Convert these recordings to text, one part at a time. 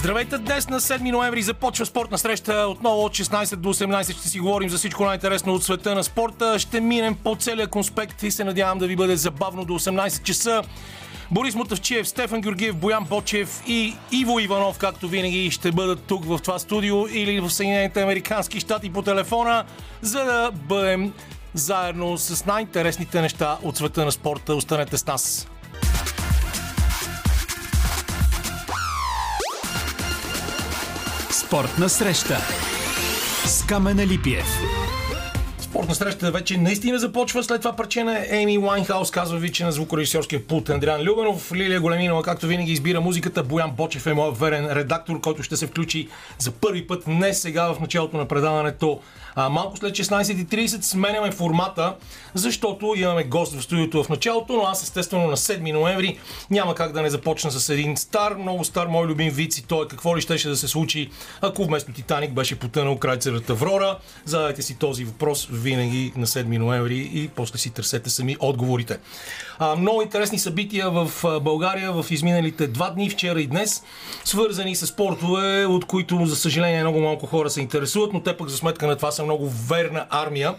Здравейте! Днес на 7 ноември започва спортна среща. Отново от 16 до 18 ще си говорим за всичко най-интересно от света на спорта. Ще минем по целия конспект и се надявам да ви бъде забавно до 18 часа. Борис Мутавчиев, Стефан Георгиев, Боян Бочев и Иво Иванов, както винаги, ще бъдат тук в това студио или в Съединените Американски щати по телефона, за да бъдем заедно с най-интересните неща от света на спорта. Останете с нас! Спортна среща с Камена Липиев. Спортна среща вече наистина започва. След това парче на Еми Уайнхаус казва ви, на звукорежисьорския пулт Андриан Любенов. Лилия Големинова, както винаги, избира музиката. Боян Бочев е моят верен редактор, който ще се включи за първи път не сега в началото на предаването а, малко след 16.30 сменяме формата, защото имаме гост в студиото в началото, но аз естествено на 7 ноември няма как да не започна с един стар, много стар мой любим вид и той е какво ли щеше да се случи, ако вместо Титаник беше потънал крайцерът Аврора. Задайте си този въпрос винаги на 7 ноември и после си търсете сами отговорите. А, много интересни събития в България в изминалите два дни, вчера и днес, свързани с спортове, от които, за съжаление, много малко хора се интересуват, но те пък за сметка на това са много верна армия.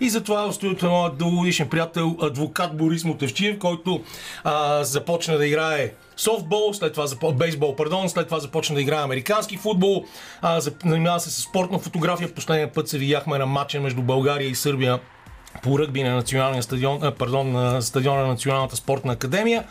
И затова в студиото е моят дългогодишен приятел, адвокат Борис Мотевчиев, който а, започна да играе софтбол, след това запо... бейсбол, пардон, след това започна да играе американски футбол, а, занимава се с спортна фотография. Последния път се видяхме на матча между България и Сърбия по ръгби на националния стадион, а, пардон, на стадиона на Националната спортна академия.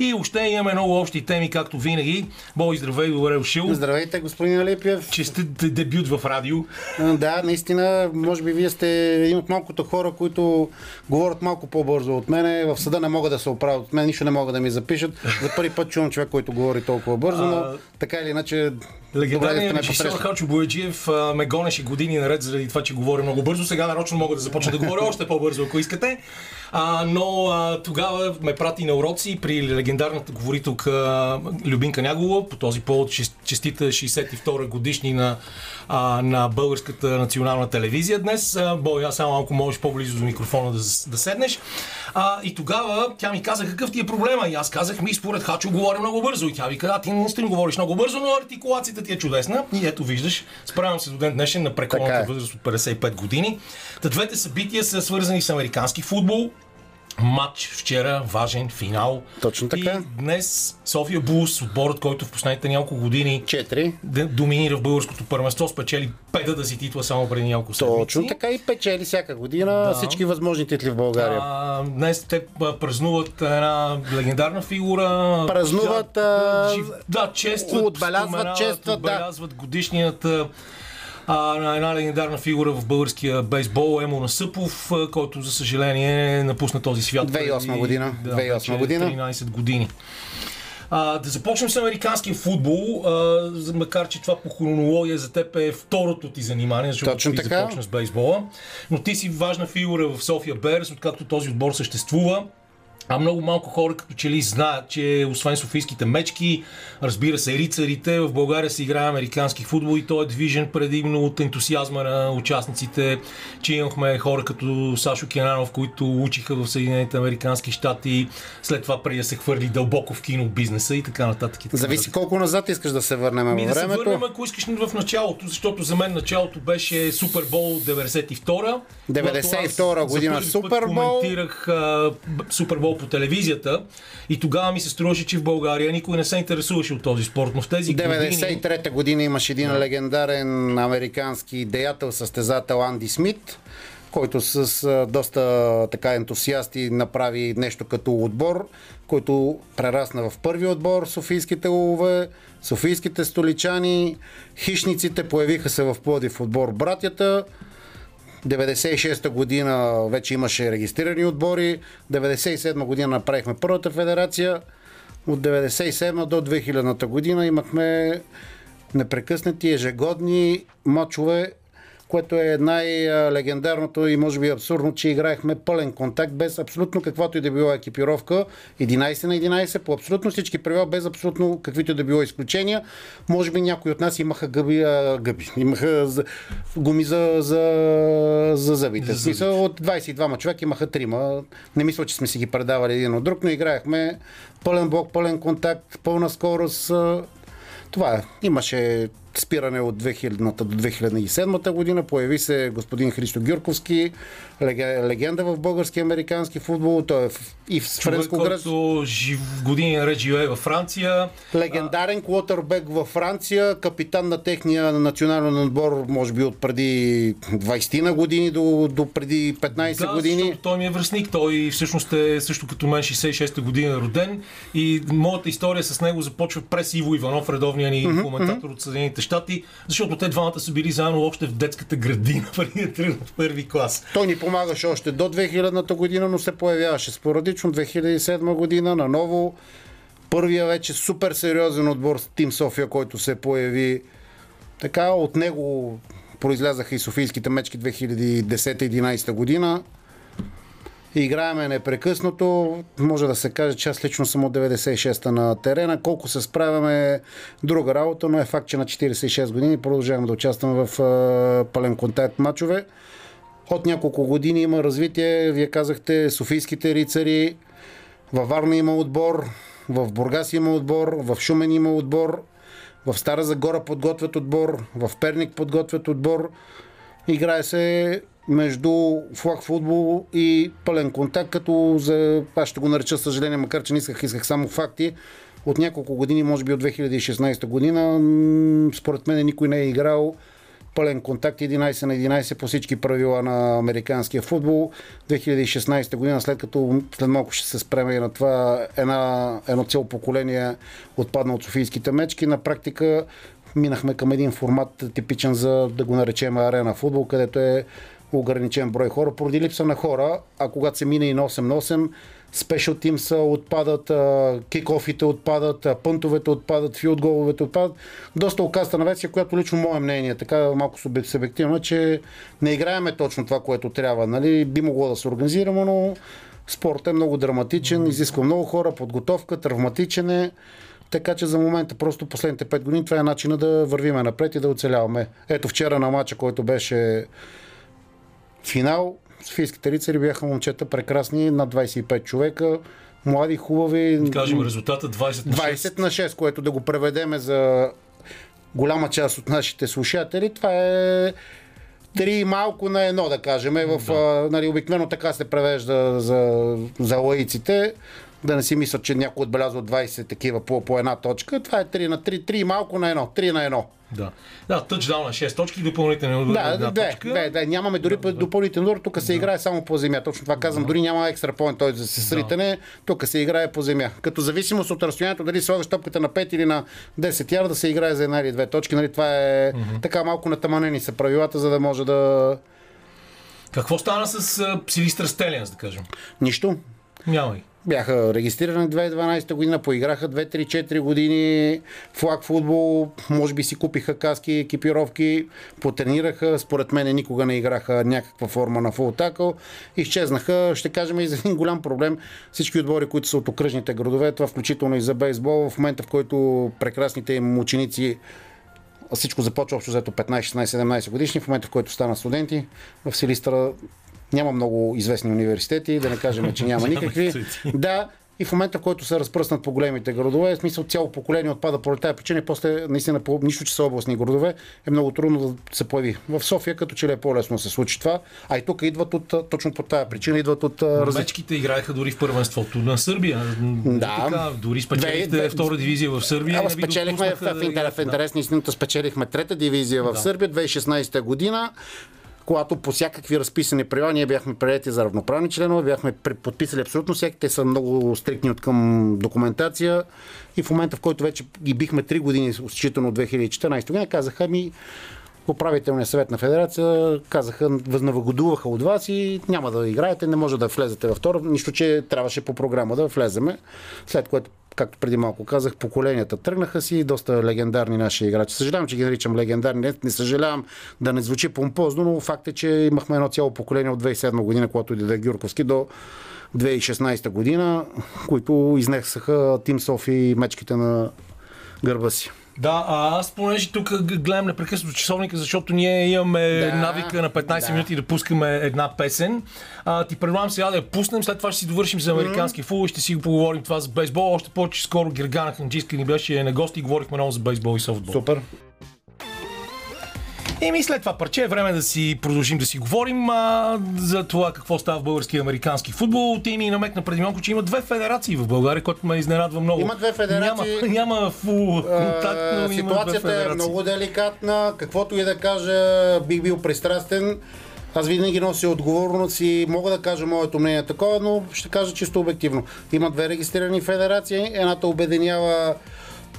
И още имаме много общи теми, както винаги. Бой, здравей, добре дошъл. Здравейте, господин Алипиев. Честит дебют в радио. Да, наистина, може би вие сте един от малкото хора, които говорят малко по-бързо от мене. В съда не могат да се оправят от мен, нищо не могат да ми запишат. За първи път чувам човек, който говори толкова бързо, но така или иначе Легендарният режисьор Халчо Бояджиев ме гонеше години наред заради това, че говори много бързо. Сега нарочно мога да започна да говоря още по-бързо, ако искате. А, но а, тогава ме прати на уроци при легендарната говорителка Любинка Нягова по този повод честита 62 годишни на, а, на българската национална телевизия днес. А, Боя, само малко можеш по-близо до микрофона да, да седнеш. А, и тогава тя ми каза какъв ти е проблема. И аз казах ми, според Хачо говоря много бързо. И тя ви каза, ти наистина говориш много бързо, но артикулацията ти е чудесна. И ето виждаш, справям се до ден днешен на преклонната е. възраст от 55 години. Та двете събития са свързани с американски футбол, матч вчера, важен финал. Точно така. И днес София Булс, отборът, който в последните няколко години Четири. доминира в българското първенство, спечели педа да си титла само преди няколко седмици. Точно така и печели всяка година да. всички възможни титли в България. А, днес те празнуват една легендарна фигура. Празнуват. Жив, да, честват. Отбелязват, честват. Отбелязват да. годишнията а, на една легендарна фигура в българския бейсбол Емо Насъпов, който за съжаление напусна този свят. 2008 година. Да, 2008 година. 13 години. А, да започнем с американския футбол, а, макар че това по хронология за теб е второто ти занимание, защото Точно ти така. започна с бейсбола. Но ти си важна фигура в София Берс, откакто този отбор съществува. А много малко хора като че ли знаят, че освен софийските мечки, разбира се, рицарите, в България се играе американски футбол и той е движен предимно от ентусиазма на участниците, че имахме хора като Сашо Кенанов, които учиха в Съединените Американски щати, след това преди да се хвърли дълбоко в кино бизнеса и така нататък. И така Зависи нататък. колко назад искаш да се върнем Ми във да времето. се върнем, ако искаш в началото, защото за мен началото беше Супербол 92. 92 година Супербол. Коментирах Супербол по телевизията и тогава ми се струваше, че в България никой не се интересуваше от този спорт, но в тези 93-та години... година имаш един да. легендарен американски деятел, състезател Анди Смит, който с доста така ентусиасти направи нещо като отбор, който прерасна в първи отбор Софийските лове, Софийските столичани, хищниците появиха се в Плодив отбор братята, 96-та година вече имаше регистрирани отбори. 97-та година направихме първата федерация. От 97 до 2000-та година имахме непрекъснати ежегодни мачове което е най-легендарното и може би абсурдно, че играехме пълен контакт без абсолютно каквато и да било екипировка. 11 на 11 по абсолютно всички правила, без абсолютно каквито и да било изключения. Може би някои от нас имаха гъби, а, гъби имаха за, гуми за, за, за зъбите. В смисъл от 22 човека имаха трима. Не мисля, че сме си ги предавали един от друг, но играехме пълен блок, пълен контакт, пълна скорост. Това е. Имаше спиране от 2000-та до 2007 година. Появи се господин Христо Гюрковски, легенда в български американски футбол. Той е и в френско град. жив, години наред живее във Франция. Легендарен квотербек във Франция, капитан на техния национален отбор, може би от преди 20 на години до, до преди 15 да, години. той ми е връзник. Той всъщност е също като мен 66-та година роден и моята история с него започва през Иво Иванов, редовния ни mm-hmm, коментатор mm-hmm. от Съединените щати, защото те двамата са били заедно още в детската градина, преди да тръгнат в първи клас. Той ни помагаше още до 2000-та година, но се появяваше спорадично 2007 година наново. Първия вече супер сериозен отбор Тим София, който се появи. Така от него произлязаха и Софийските мечки 2010-2011 година. Играеме непрекъснато. Може да се каже, че аз лично съм от 96-та на терена. Колко се справяме друга работа, но е факт, че на 46 години продължаваме да участваме в пълен контакт матчове. От няколко години има развитие. Вие казахте Софийските рицари. Във Варна има отбор. В Бургас има отбор. В Шумен има отбор. В Стара Загора подготвят отбор. В Перник подготвят отбор. Играе се между флаг футбол и пълен контакт, като за, аз ще го нареча съжаление, макар че не исках, исках само факти, от няколко години, може би от 2016 година, според мен никой не е играл пълен контакт 11 на 11 по всички правила на американския футбол. 2016 година, след като след малко ще се спреме и на това една, едно цяло поколение отпадна от Софийските мечки, на практика минахме към един формат типичен за да го наречем арена футбол, където е ограничен брой хора, поради липса на хора, а когато се мине и на 8 на 8, спешъл тимса отпадат, кикофите отпадат, пънтовете отпадат, филдголовете отпадат. Доста оказата на версия, която лично мое мнение, така малко субективно, че не играеме точно това, което трябва. Нали? Би могло да се организираме, но спортът е много драматичен, изисква много хора, подготовка, травматичен е. Така че за момента просто последните 5 години това е начина да вървиме напред и да оцеляваме. Ето вчера на матча, който беше финал, Софийските рицари бяха момчета прекрасни, над 25 човека, млади, хубави. Кажем резултата 20 на 6. 20 на 6, което да го преведеме за голяма част от нашите слушатели. Това е три малко на едно, да кажем. В, да. нали, обикновено така се превежда за, за лаиците да не си мислят, че някой отбелязва 20 такива по, по една точка. Това е 3 на 3, 3 малко на 1, 3 на 1. Да, да тъчдаун на 6 точки, допълнителен удар. Да, да, да, точка. да, да, нямаме дори да, допълнителен удар, тук се да. играе само по земя. Точно това казвам, да. дори няма екстра поинт, т.е. за се сритане, да. тук се играе по земя. Като зависимост от разстоянието, дали слагаш топката на 5 или на 10 ярда, да се играе за една или две точки. Нали, това е mm-hmm. така малко натаманени са правилата, за да може да. Какво стана с Силистър Стелианс, да кажем? Нищо. Няма и бяха регистрирани 2012 година, поиграха 2-3-4 години флаг футбол, може би си купиха каски, екипировки, потренираха, според мен никога не играха някаква форма на фултакъл, изчезнаха, ще кажем и за един голям проблем, всички отбори, които са от окръжните градове, това включително и за бейсбол, в момента в който прекрасните им ученици всичко започва общо взето 15, 16, 17 годишни, в момента в който станат студенти, в Силистра няма много известни университети, да не кажем, че няма никакви. да, и в момента, в който се разпръснат по големите градове, в смисъл цяло поколение отпада по тази причина и после наистина по нищо, че са областни градове, е много трудно да се появи. В София като че ли е по-лесно се случи това, а и тук идват от, точно по тази причина, идват от различните. играеха дори в първенството на Сърбия. Да. Така, дори спечелихте втора дивизия в Сърбия. Ама спечелихме в, в, в интерес на истината, спечелихме трета дивизия в да. Сърбия 2016 година когато по всякакви разписани правила ние бяхме приети за равноправни членове, бяхме подписали абсолютно всеки, те са много стрикни от към документация. И в момента, в който вече ги бихме 3 години, считано от 2014 година, казаха ми, управителния съвет на федерация казаха, възнавогодуваха от вас и няма да играете, не може да влезете във втора, нищо, че трябваше по програма да влеземе, след което както преди малко казах, поколенията тръгнаха си, доста легендарни наши играчи. Съжалявам, че ги наричам легендарни, не, не съжалявам да не звучи помпозно, но факт е, че имахме едно цяло поколение от 2007 година, когато иде Гюрковски до 2016 година, които изнесаха Тим Софи и мечките на гърба си. Да, а аз понеже тук гледам непрекъснато часовника, защото ние имаме Да, навика на 15 да. минути да пускаме една песен. А, ти предлагам сега да я пуснем, след това ще си довършим за американски футбол и ще си го поговорим това за бейсбол. Още повече скоро Гергана Ханджиска ни беше на гости и говорихме много за бейсбол и софтбол. Супер. Еми след това парче е време да си продължим да си говорим а, за това какво става в български и американски футбол. Ти ми намекна преди малко, че има две федерации в България, което ме изненадва много. Има две федерации. Няма, няма фу, контакт, но А, има Ситуацията е много деликатна. Каквото и да кажа, бих бил пристрастен. Аз винаги нося отговорност и мога да кажа моето мнение такова, но ще кажа чисто обективно. Има две регистрирани федерации. Едната обединява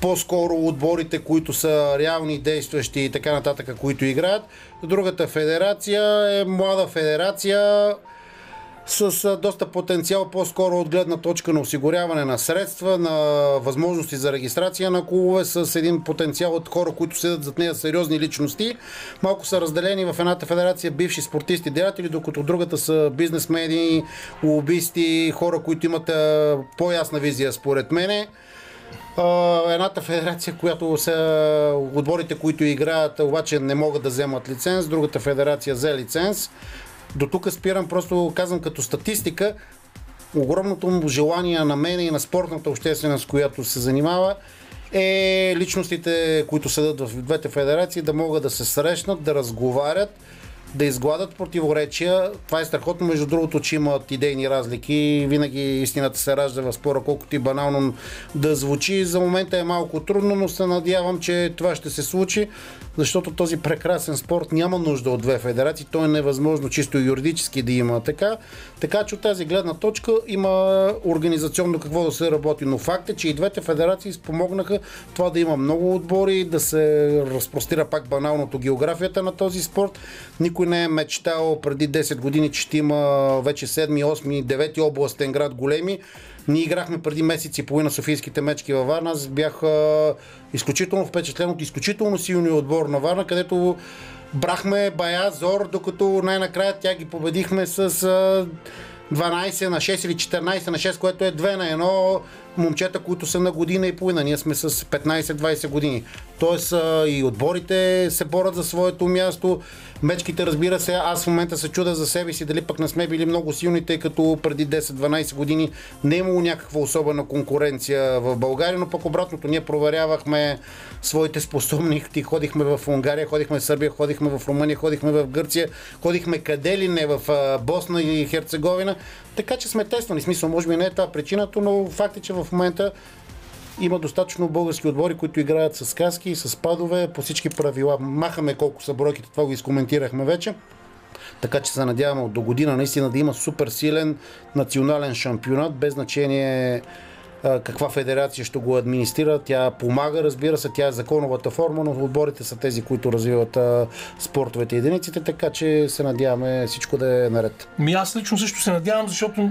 по-скоро отборите, които са реални, действащи и така нататък, които играят. Другата федерация е млада федерация, с доста потенциал по-скоро от гледна точка на осигуряване на средства, на възможности за регистрация на клубове, с един потенциал от хора, които седят зад нея сериозни личности. Малко са разделени в едната федерация бивши спортисти, деятели, докато другата са бизнесмени, лобисти, хора, които имат по-ясна визия според мене. Едната федерация, която са отборите, които играят, обаче не могат да вземат лиценз, другата федерация взе лиценз. До тук спирам, просто казвам като статистика, огромното му желание на мен и на спортната общественост, която се занимава, е личностите, които седат в двете федерации, да могат да се срещнат, да разговарят, да изгладат противоречия. Това е страхотно, между другото, че имат идейни разлики. Винаги истината се ражда в спора, колкото и банално да звучи. За момента е малко трудно, но се надявам, че това ще се случи, защото този прекрасен спорт няма нужда от две федерации. То е невъзможно чисто юридически да има така. Така че от тази гледна точка има организационно какво да се работи. Но факт е, че и двете федерации спомогнаха това да има много отбори, да се разпростира пак баналното географията на този спорт. Никой не е мечтал преди 10 години, че ще има вече 7, 8, 9 областен град големи. Ние играхме преди месец и половина Софийските мечки във Варна. Аз бях изключително впечатлен от изключително силния отбор на Варна, където брахме бая зор, докато най-накрая тя ги победихме с а, 12 на 6 или 14 на 6, което е 2 на 1 момчета, които са на година и половина. Ние сме с 15-20 години. Тоест и отборите се борят за своето място. Мечките, разбира се, аз в момента се чуда за себе си дали пък не сме били много силни, тъй като преди 10-12 години не е имало някаква особена конкуренция в България, но пък обратното, ние проверявахме своите способности, ходихме в Унгария, ходихме в Сърбия, ходихме в Румъния, ходихме в Гърция, ходихме къде ли не в Босна и Херцеговина, така че сме теснали. Смисъл, може би не е това причината, но факт е, че в момента има достатъчно български отбори, които играят с каски, с падове, по всички правила. Махаме колко са бройките, това го изкоментирахме вече. Така че се надяваме от до година наистина да има супер силен национален шампионат, без значение каква федерация ще го администрира. Тя помага, разбира се, тя е законовата форма, но отборите са тези, които развиват спортовете единиците, така че се надяваме всичко да е наред. Ми аз лично също се надявам, защото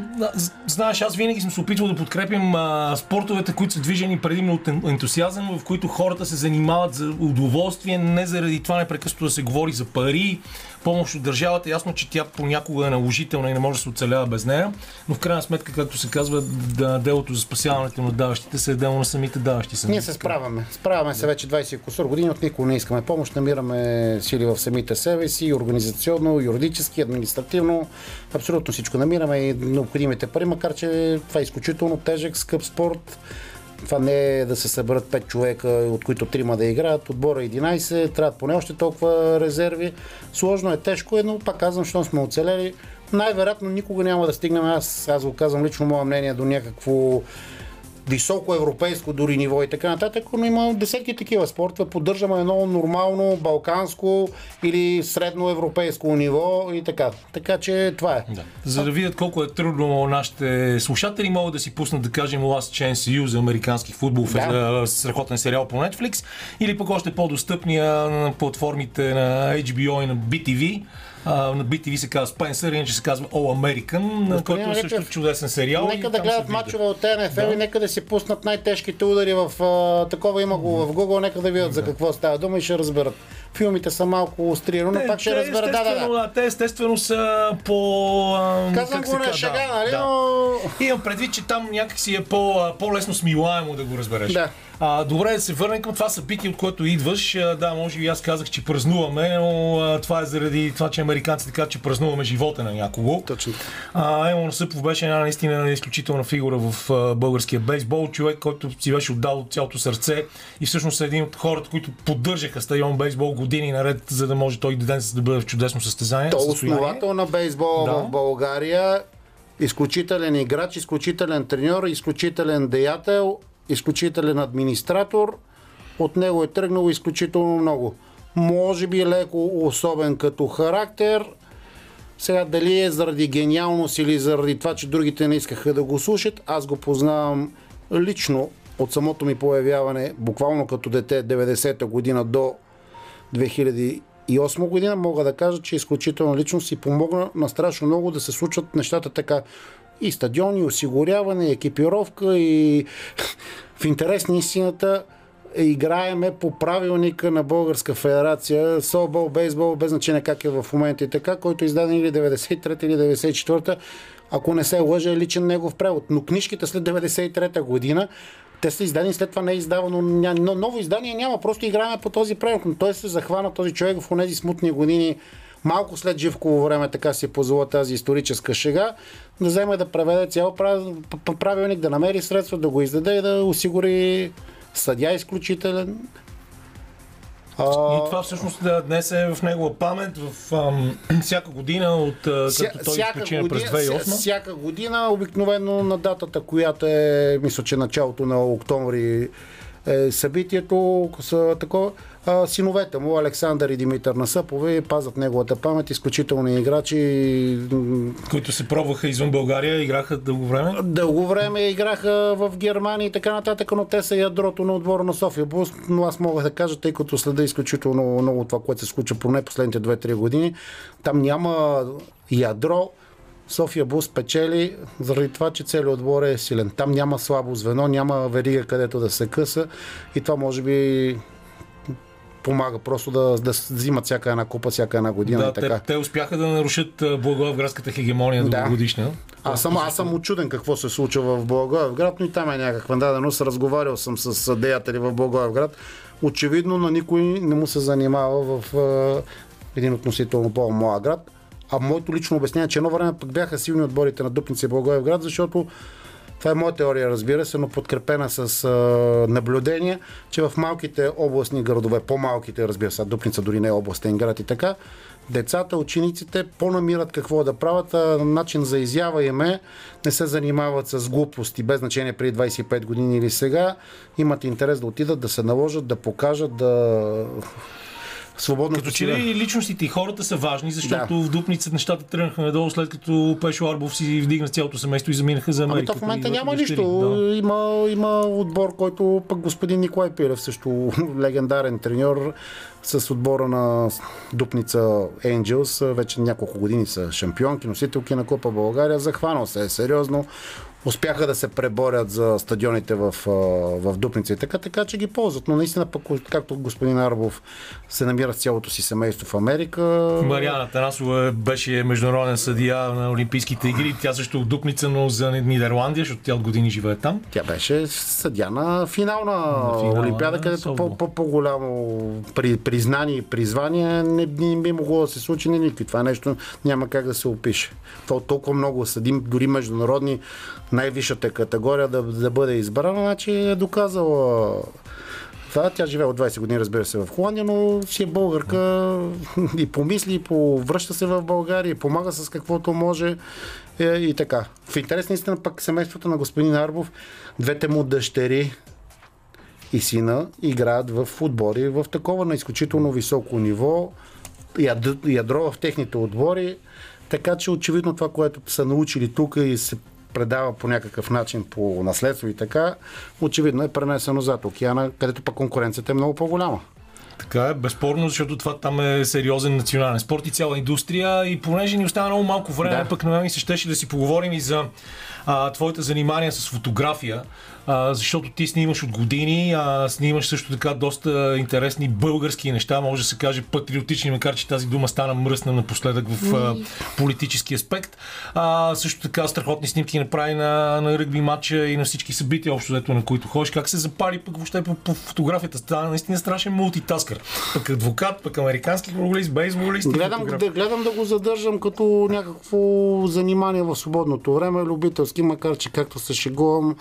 знаеш, аз винаги съм се опитвал да подкрепим а, спортовете, които са движени предимно от ен- ентусиазъм, в които хората се занимават за удоволствие, не заради това непрекъснато да се говори за пари, помощ от държавата. Ясно, че тя понякога е наложителна и не може да се оцелява без нея, но в крайна сметка, както се казва, да, делото за спасяването на даващите се е дело на самите даващи се. Ние се справяме. Справяме се вече 20 и кусор години, от никого не искаме помощ, намираме сили в самите себе си, организационно, юридически, административно, абсолютно всичко намираме и необходимите пари, макар че това е изключително тежък, скъп спорт. Това не е да се съберат 5 човека, от които трима да играят. Отбора е 11, трябват поне още толкова резерви. Сложно е, тежко е, но пак казвам, що сме оцелели. Най-вероятно никога няма да стигнем, аз, аз го казвам лично мое мнение, до някакво високо европейско дори ниво и така нататък, но има десетки такива спортове. Поддържаме едно нормално балканско или средно европейско ниво и така. Така че това е. Да. За да видят колко е трудно нашите слушатели, могат да си пуснат, да кажем, Last Chance U за американски футбол, да. страхотен сериал по Netflix, или пък още по-достъпния на платформите на HBO и на BTV, А, на BTV се казва Спенсър, иначе се казва All American, който е също Лепев, чудесен сериал. Нека да гледат мачове от НФЛ и нека да си пуснат най-тежките удари в а, такова има го в Google, нека да видят за какво става дума и ще разберат. Филмите са малко остри, но пак ще разберат. Да, да, да. да, те естествено са по... а, Казвам го на шега, да, нали, да. но... Имам предвид, че там някакси е по, по-лесно смилаемо да го разбереш. Да. А, добре, да се върнем към това събитие, от което идваш. А, да, може би аз казах, че празнуваме, но а, това е заради това, че американците казват, че празнуваме живота на някого. Точно. А, Емон Съпов беше една наистина изключителна фигура в а, българския бейсбол. Човек, който си беше отдал от цялото сърце и всъщност е един от хората, които поддържаха стадион бейсбол години наред, за да може той ден да бъде в чудесно състезание. То състояние. основател на бейсбола Да. в България, изключителен играч, изключителен треньор, изключителен деятел, изключителен администратор. От него е тръгнало изключително много. Може би леко особен като характер. Сега дали е заради гениалност или заради това, че другите не искаха да го слушат, аз го познавам лично от самото ми появяване, буквално като дете 90-та година до 2008 година, мога да кажа, че изключително личност и помогна на страшно много да се случват нещата така. И стадиони, осигуряване, екипировка, и в интерес на истината играеме по правилника на Българска федерация, софтбол, бейсбол, без значение как е в момента и така, който е издаден или 93 или 94 ако не се лъжа, е личен негов превод. Но книжките след 93-та година те са издадени, след това не е издавано, но ново издание няма, просто играем по този правилник. Но той се захвана този човек в тези смутни години, малко след Живково време, така си позволя тази историческа шега, да вземе да преведе цял правилник, да намери средства, да го издаде и да осигури съдя изключителен. И това всъщност да, днес е в негова памет, в ам, всяка година от Ся- като той изключение през ся- 2008. всяка година, обикновено на датата, която е, мисля, че началото на октомври е събитието, са такова. А, синовете му, Александър и Димитър Насъпове, пазят неговата памет, изключителни играчи. които се пробваха извън България, играха дълго време. Дълго време играха в Германия и така нататък, но те са ядрото на отбора на София Бус, но аз мога да кажа, тъй като следа изключително много това, което се случва поне последните 2-3 години, там няма ядро, София Бус печели заради това, че целият отбор е силен. Там няма слабо звено, няма верига където да се къса и това може би помага просто да, да взимат всяка една купа, всяка една година Да, и така. те, те успяха да нарушат Благоевградската хегемония Да. дългогодишна. Аз съм, аз съм очуден какво се случва в Благоевград, но и там е някаква даденост. Разговарял съм с деятели в Благоевград. Очевидно на никой не му се занимава в е, един относително по-млад град. А моето лично обяснение че едно време пък бяха силни отборите на Дупница и Благоевград, защото това е моя теория, разбира се, но подкрепена с а, наблюдения, че в малките областни градове, по-малките, разбира се, Дупница дори не е областен град и така, децата, учениците по-намират какво да правят, а начин за изява им е, не се занимават с глупости, без значение преди 25 години или сега, имат интерес да отидат, да се наложат, да покажат, да свободно Като че ли личностите и хората са важни, защото Да. в Дупница нещата тръгнаха надолу, след като Пешо Арбов си вдигна цялото семейство и заминаха за Ами Америка. то в момента няма нищо. Да. Има, има отбор, който пък господин Николай Пилев, също легендарен треньор с отбора на Дупница Angels. Вече няколко години са шампионки, носителки на Купа България. Захванал се е сериозно. Успяха да се преборят за стадионите в, в Дупница и така, така че ги ползват. Но наистина, пък, както господин Арбов се намира с цялото си семейство в Америка. Мариана Танасова беше международен съдия на Олимпийските игри. Тя също от Дупница, но за Нидерландия, защото тя от години живее там. Тя беше съдя на финална на финала Олимпиада, където по-голямо при, признание и призвание не, не би могло да се случи на никой. Това нещо няма как да се опише. То толкова много съдим, дори международни, най-висшата категория да, да бъде избрана, значи е доказала това. Тя живее от 20 години, разбира се, в Холандия, но си е българка и помисли, и повръща се в България, и помага с каквото може е, и така. В интерес наистина пък семейството на господин Арбов, двете му дъщери и сина играят в отбори в такова на изключително високо ниво, яд- ядро в техните отбори, така че очевидно това, което са научили тук и се предава по някакъв начин по наследство и така, очевидно е пренесено зад океана, където пък конкуренцията е много по-голяма. Така е, безспорно, защото това там е сериозен национален спорт и цяла индустрия. И понеже ни остана много малко време, да. пък на мен ми се щеше да си поговорим и за а, твоите занимания с фотография а, защото ти снимаш от години, а снимаш също така доста интересни български неща, може да се каже патриотични, макар че тази дума стана мръсна напоследък в а, политически аспект. А, също така страхотни снимки направи на, на ръгби матча и на всички събития, общо взето на които ходиш. Как се запали пък въобще по, по фотографията? Стана наистина страшен мултитаскър. Пък адвокат, пък американски футболист, бейсболист. Гледам, да, гледам да го задържам като някакво занимание в свободното време, любителски, макар че както се шегувам,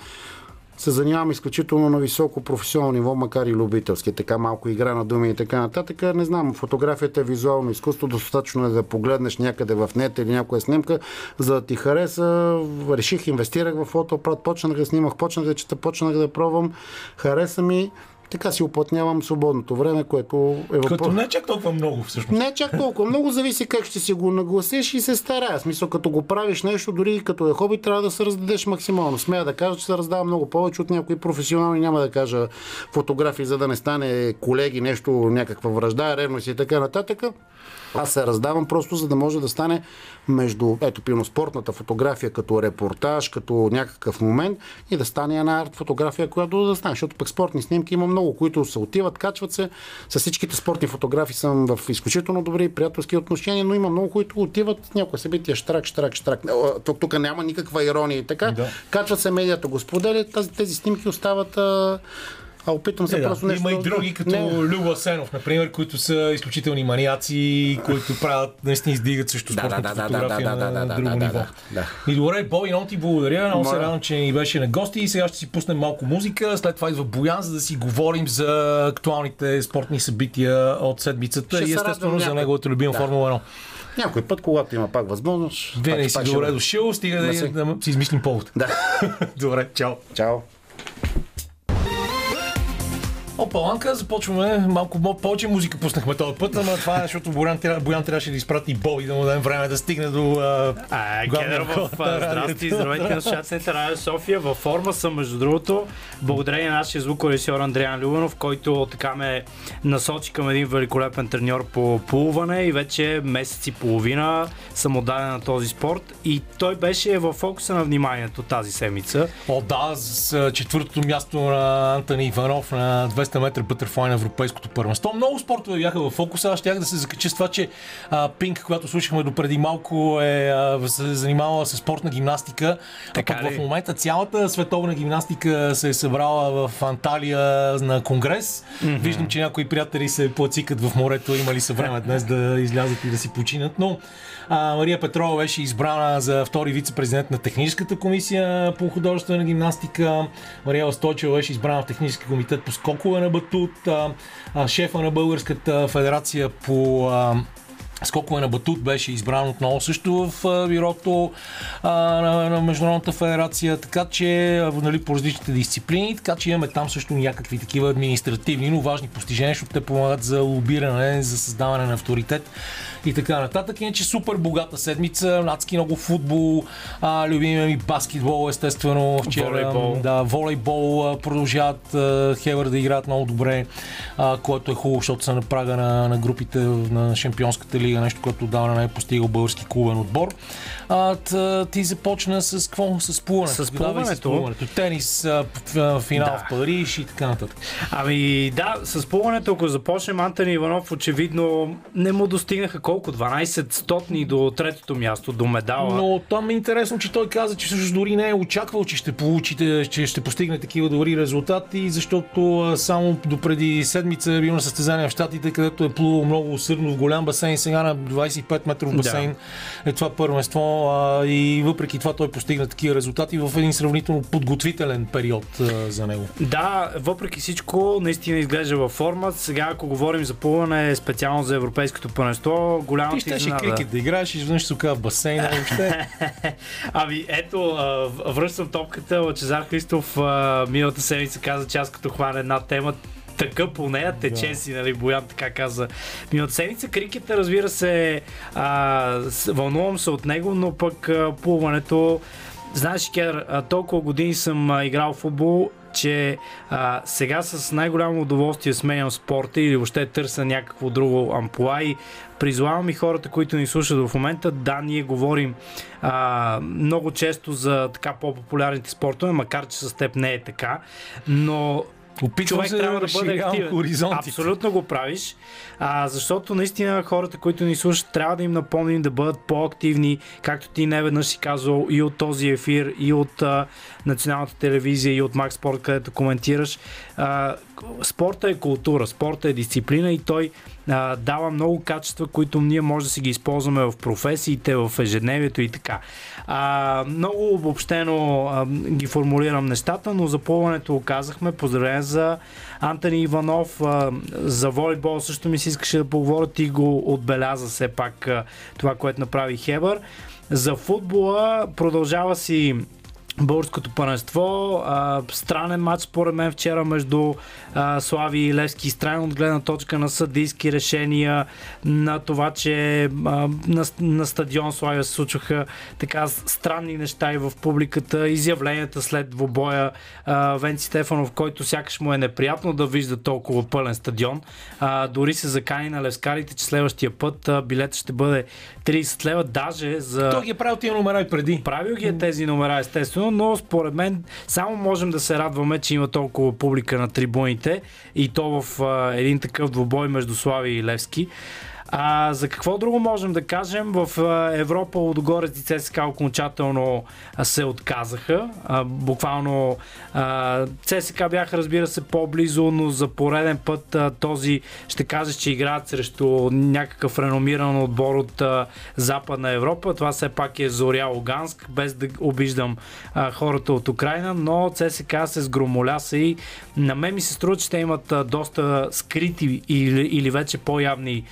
се занимавам изключително на високо професионално ниво, макар и любителски, така малко игра на думи и така нататък. Не знам, фотографията е визуално изкуство, достатъчно е да погледнеш някъде в нет или някоя снимка, за да ти хареса. Реших, инвестирах в фотоапарат, почнах да снимах, почнах да чета, почнах да пробвам. Хареса ми така си оплътнявам свободното време, което е въпрос. Като не чак толкова много, всъщност. Не чак толкова много, зависи как ще си го нагласиш и се старая. Смисъл, като го правиш нещо, дори като е хоби, трябва да се раздадеш максимално. Смея да кажа, че се раздава много повече от някои професионални, няма да кажа фотографии, за да не стане колеги, нещо, някаква връжда, ревност и така нататък. Аз се раздавам просто за да може да стане между, ето, пилно спортната фотография като репортаж, като някакъв момент и да стане една арт фотография, която да стане. Защото пък спортни снимки има много, които се отиват, качват се. С всичките спортни фотографии съм в изключително добри приятелски отношения, но има много, които отиват някои събития, штрак, штрак, штрак. Тук, тук няма никаква ирония и така. Да. Качват се медията, го споделят, тези, тези снимки остават а, а опитвам се не, просто да. нещо. Има и други, като не. Любо Асенов, например, които са изключителни маниаци, които правят, наистина издигат също спортната да, да, фотография да, да, да, на друго да, ниво. Да, да. И добре, Боби, много ти благодаря. Много се радвам, че ни беше на гости и сега ще си пуснем малко музика. След това идва Боян, за да си говорим за актуалните спортни събития от седмицата ще и естествено за неговата любима да. Формула 1. Някой път, когато има пак възможност. Винаги си добре дошъл, стига да, да, да си измислим повод. Да. добре, чао. Чао. Опа, Ланка, започваме малко повече музика пуснахме този път, ама това е, защото Боян, Боян трябваше да изпрати Боби да му дадем време да стигне до а, а в Здрасти, здравейте на шаците Радио София. Във форма съм, между другото, благодарение на нашия звукорежисьор Андриан Любенов, който така ме насочи към един великолепен треньор по плуване и вече месец и половина съм отдаден на този спорт и той беше в фокуса на вниманието тази седмица. О, да, с четвъртото място на Антони Иванов на 200 метра бътърфлай на Европейското първенство. Много спортове бяха в фокуса. Аз щях да се закача с това, че а, Пинк, която слушахме до преди малко, е а, се занимавала с спортна гимнастика. Така в момента цялата световна гимнастика се е събрала в Анталия на конгрес. Mm-hmm. Виждам, че някои приятели се плацикат в морето. Имали са време днес да излязат и да си починат. Но а, Мария Петрова беше избрана за втори вице-президент на техническата комисия по художествена гимнастика. Мария Стойчева беше избрана в технически комитет по скокове на батут. А, а, шефа на Българската федерация по а, Скокове на Батут беше избран отново също в бюрото на, на Международната федерация, така че нали, по различните дисциплини, така че имаме там също някакви такива административни, но важни постижения, защото те помагат за лобиране, за създаване на авторитет и така нататък. Иначе супер богата седмица, надски много футбол, а, любимия ми баскетбол, естествено. Вчера, волейбол. Да, волейбол продължават Хевър да играят много добре, а, което е хубаво, защото са на прага на, на групите на Шампионската лига, нещо, което отдавна не е постигал български клубен отбор. А, ти започна с какво? С плуването. С плуването. Тенис, а, финал да. в Париж и така нататък. Ами да, с плуването, ако започнем, Антони Иванов очевидно не му достигнаха колко? 12 стотни до третото място, до медала. Но там е интересно, че той каза, че всъщност дори не е очаквал, че ще получите, че ще постигне такива добри резултати, защото само до преди седмица е бил на състезание в Штатите, където е плувал много усърдно в голям басейн, сега на 25 метров басейн да. е това първенство а, и въпреки това той постигна такива резултати в един сравнително подготвителен период а, за него. Да, въпреки всичко, наистина изглежда във форма. Сега, ако говорим за плуване специално за европейското първенство, голяма Ти ще крикет да играеш и изведнъж се в басейна въобще. ами ето, връщам топката. Лачезар Христов миналата седмица каза, че аз като хвана една тема, така по нея тече да. си, нали, Боян така каза. Миналата седмица крикета, разбира се, а, вълнувам се от него, но пък а, плуването Знаеш, Кер, толкова години съм играл в футбол че а, сега с най-голямо удоволствие сменям спорта или въобще търся някакво друго ампула и Призвавам и хората, които ни слушат в момента. Да, ние говорим а, много често за така по-популярните спортове, макар че с теб не е така, но Опитвам човек се трябва да да бъде активен. хоризонтите. Абсолютно го правиш, а, защото наистина хората, които ни слушат, трябва да им напомним да бъдат по-активни, както ти не веднъж си казвал и от този ефир, и от а, националната телевизия, и от Макс Спорт, където коментираш. А, спорта е култура, спорта е дисциплина и той а, дава много качества, които ние може да си ги използваме в професиите, в ежедневието и така. А, много обобщено а, ги формулирам нещата, но за плуването го казахме. Поздравление за Антони Иванов. А, за волейбол също ми се искаше да поговоря. Ти го отбеляза все пак а, това, което направи Хебър. За футбола продължава си българското първенство. Странен матч според мен вчера между Слави и Левски. Странен от гледна точка на съдийски решения, на това, че на, стадион Славия се случваха така странни неща и в публиката. Изявленията след двобоя Венци Стефанов, който сякаш му е неприятно да вижда толкова пълен стадион. Дори се закани на левскарите, че следващия път а, билета ще бъде 30 лева, даже за... Той ги е правил тия номера и преди. Правил ги е тези номера, естествено, но според мен само можем да се радваме, че има толкова публика на трибуните и то в а, един такъв двубой между Слави и Левски. А, за какво друго можем да кажем? В Европа Лудогорец и ЦСКА окончателно се отказаха. Буквално а, ЦСКА бяха, разбира се, по-близо, но за пореден път този ще кажеш, че играят срещу някакъв реномиран отбор от Западна Европа. Това все пак е Зоря Луганск, без да обиждам хората от Украина, но ЦСКА се сгромоляса и на мен ми се струва, че те имат доста скрити или, или вече по-явни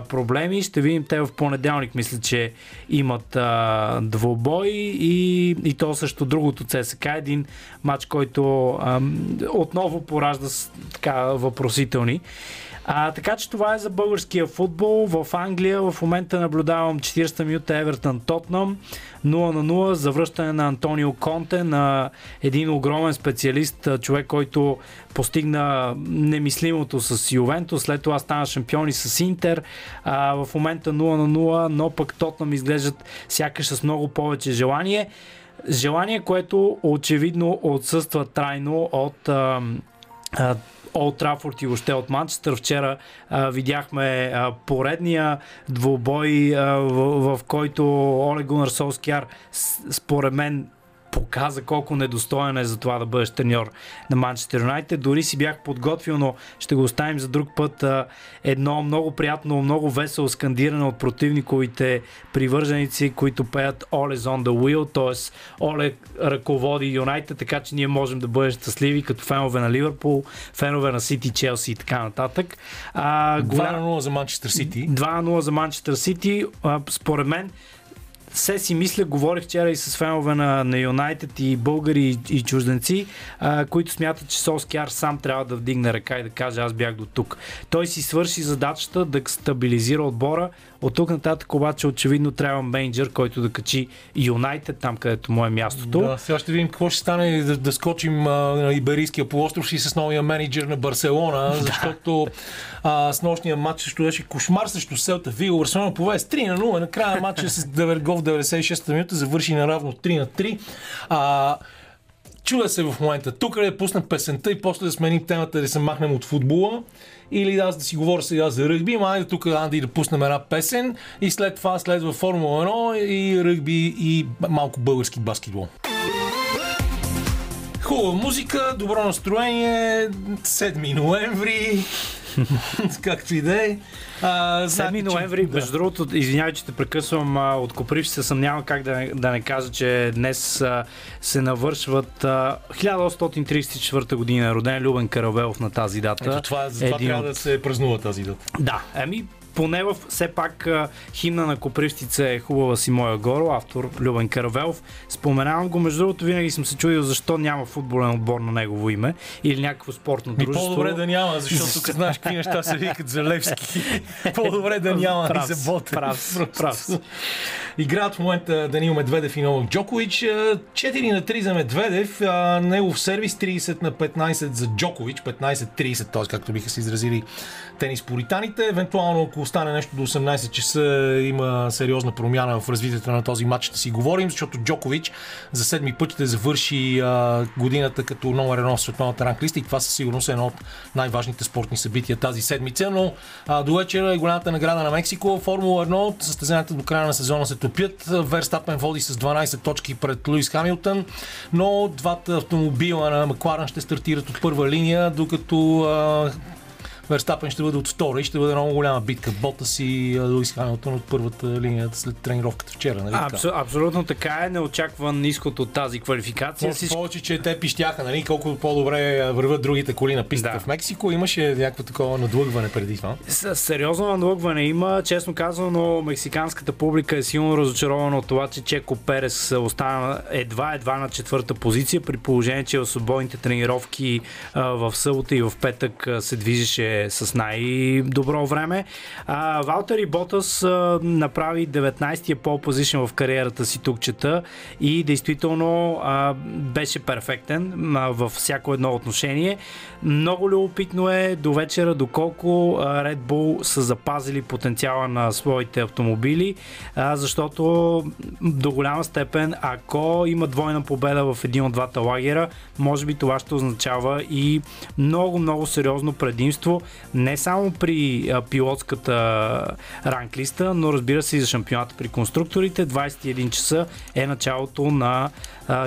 проблеми. Ще видим те в понеделник, мисля, че имат а, двобой и, и то също другото ЦСКА. Един матч, който а, отново поражда с, така въпросителни. А, така че това е за българския футбол. В Англия в момента наблюдавам 40 минута Евертън Тотнам 0 на 0 за връщане на Антонио Конте на един огромен специалист, човек, който постигна немислимото с Ювентус, след това стана шампиони с Интер. А, в момента 0 на 0, но пък Тотнам изглеждат сякаш с много повече желание. Желание, което очевидно отсъства трайно от а, а, Олд Трафорд и въобще от Манчестър. Вчера а, видяхме а, поредния двубой, а, в, в който Оле Гунар Солскияр според мен показа колко недостоен е за това да бъдеш треньор на Манчестър Юнайтед. Дори си бях подготвил, но ще го оставим за друг път. Едно много приятно, много весело скандиране от противниковите привърженици, които пеят Оле on the wheel, т.е. Оле ръководи Юнайтед, така че ние можем да бъдем щастливи като фенове на Ливърпул, фенове на Сити, Челси и така нататък. 2 на 0 за Манчестър Сити. 2 на 0 за Манчестър Сити. Според мен все си мисля, говорих вчера и с фенове на, на Юнайтед и българи и, и чужденци, а, които смятат, че Солскияр сам трябва да вдигне ръка и да каже аз бях до тук. Той си свърши задачата да стабилизира отбора. От тук нататък обаче очевидно трябва менеджер, който да качи Юнайтед там, където му е мястото. Да, сега ще видим какво ще стане да, да скочим а, на Иберийския полуостров и с новия менеджер на Барселона, защото а, с нощния матч също беше кошмар срещу Селта Виго. Барселона поведе с 3 на 0. Накрая на матча с Девергов 96-та минута завърши наравно 3 на 3. А, чуда се в момента. Тук да пусна песента и после да сменим темата да се махнем от футбола. Или аз да си говоря сега за ръгби, ма айде тук Анди да пуснем една песен и след това следва Формула 1 и ръгби и малко български баскетбол. Хубава музика, добро настроение, 7 ноември, както и да е. 7 ноември, да. между другото, извинявай, че те прекъсвам, а, от Коприв се съмнявам как да не, да не кажа, че днес а, се навършват а, 1834 година, роден Любен Каравелов на тази дата. Ето това, за това Един трябва от... да се празнува тази дата. Да, еми, поне в все пак химна на Копривщица е хубава си моя горо, автор Любен Каравелов. Споменавам го, между другото винаги съм се чудил защо няма футболен отбор на негово име или някакво спортно дружество. И по-добре да няма, защото тук знаеш какви неща се викат за Левски. по-добре да няма прав, и за Ботев. Прав, прав. Играят в момента Данил Медведев и Новак Джокович. 4 на 3 за Медведев, а негов сервис 30 на 15 за Джокович, 15-30, т.е. както биха се изразили тенис поританите. Евентуално, ако остане нещо до 18 часа, има сериозна промяна в развитието на този матч, ще си говорим, защото Джокович за седми път ще завърши а, годината като номер едно в световната ранглиста и това със сигурност е едно от най-важните спортни събития тази седмица. Но а, до вечера е голямата награда на Мексико. Формула 1, състезанията до края на сезона се топят. Верстапен води с 12 точки пред Луис Хамилтън, но двата автомобила на Макларен ще стартират от първа линия, докато а, Верстапен ще бъде от втора и ще бъде много голяма битка. Бота си Луис Хамилтон от първата линия след тренировката вчера. Нали? Абсо, абсолютно така е. Неочакван изход от тази квалификация. Повече, повече че те пищяха, нали? колко по-добре върват другите коли на пистата да. в Мексико. Имаше някакво такова надлъгване преди това. С, сериозно надлъгване има. Честно казано, мексиканската публика е силно разочарована от това, че Чеко Перес остана едва едва на четвърта позиция, при положение, че в свободните тренировки в събота и в петък се движеше с най-добро време. А, Валтери Ботас а, направи 19-я пол позишън в кариерата си тук чета и действително а, беше перфектен а, във всяко едно отношение. Много любопитно е до вечера доколко Red Bull са запазили потенциала на своите автомобили, а, защото до голяма степен, ако има двойна победа в един от двата лагера, може би това ще означава и много-много сериозно предимство не само при пилотската ранглиста, но разбира се и за шампионата при конструкторите. 21 часа е началото на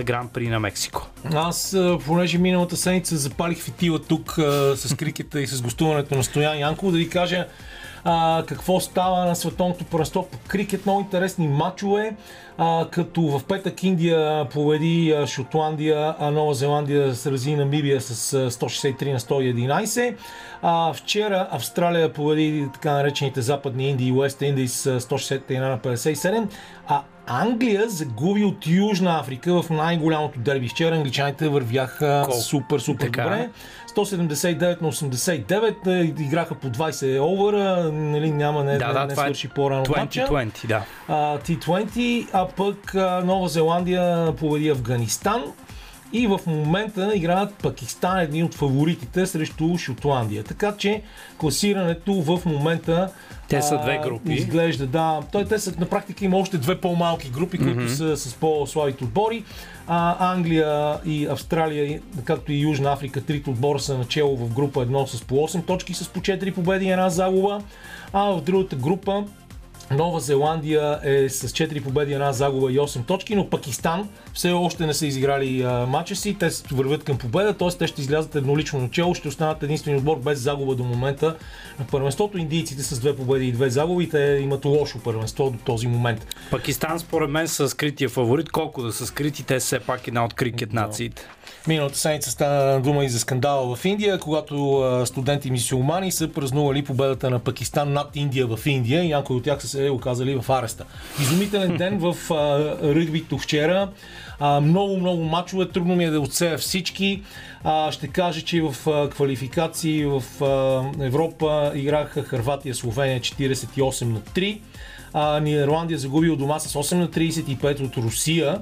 Гран При на Мексико. Аз, понеже миналата седмица запалих фитила тук с крикета и с гостуването на Стоян Янков, да ви кажа а, какво става на световното първенство по крикет. Много интересни матчове, а, като в петък Индия победи Шотландия, а Нова Зеландия срази Намибия с 163 на 111. А, вчера Австралия победи така наречените западни Индии и Уест Индийс 161 на 57, а Англия загуби от Южна Африка в най-голямото дерби. Вчера англичаните вървяха Кол. супер, супер така. добре. 179 на 89, играха по 20 овъра, нали, няма не, да, не, да, не свърши е по-рано 20, матча. 20, да. А, T20, а пък Нова Зеландия победи Афганистан. И в момента играят Пакистан, един от фаворитите срещу Шотландия. Така че класирането в момента те са две групи. Изглежда, да. Той, те са, на практика има още две по-малки групи, които mm-hmm. са с по-слабите отбори. А, Англия и Австралия, както и Южна Африка, трите отбора са начало в група 1 с по 8 точки, с по 4 победи и една загуба. А в другата група Нова Зеландия е с 4 победи, една загуба и 8 точки, но Пакистан все още не са изиграли а, мача си. Те вървят към победа, т.е. те ще излязат еднолично начало, ще останат единствен отбор без загуба до момента на първенството. Индийците с две победи и две загуби, те имат лошо първенство до този момент. Пакистан според мен са скрития фаворит, колко да са скрити, те все пак една от крикет нациите. Миналата седмица стана дума и за скандала в Индия, когато студенти мисиомани са празнували победата на Пакистан над Индия в Индия и някои от тях са се оказали в ареста. Изумителен ден в ръгбито вчера. много, много мачове. Трудно ми е да отсея всички. Ще кажа, че в квалификации в Европа играха Харватия, Словения 48 на 3. А, Нидерландия загуби от дома с 8 на 35 от Русия.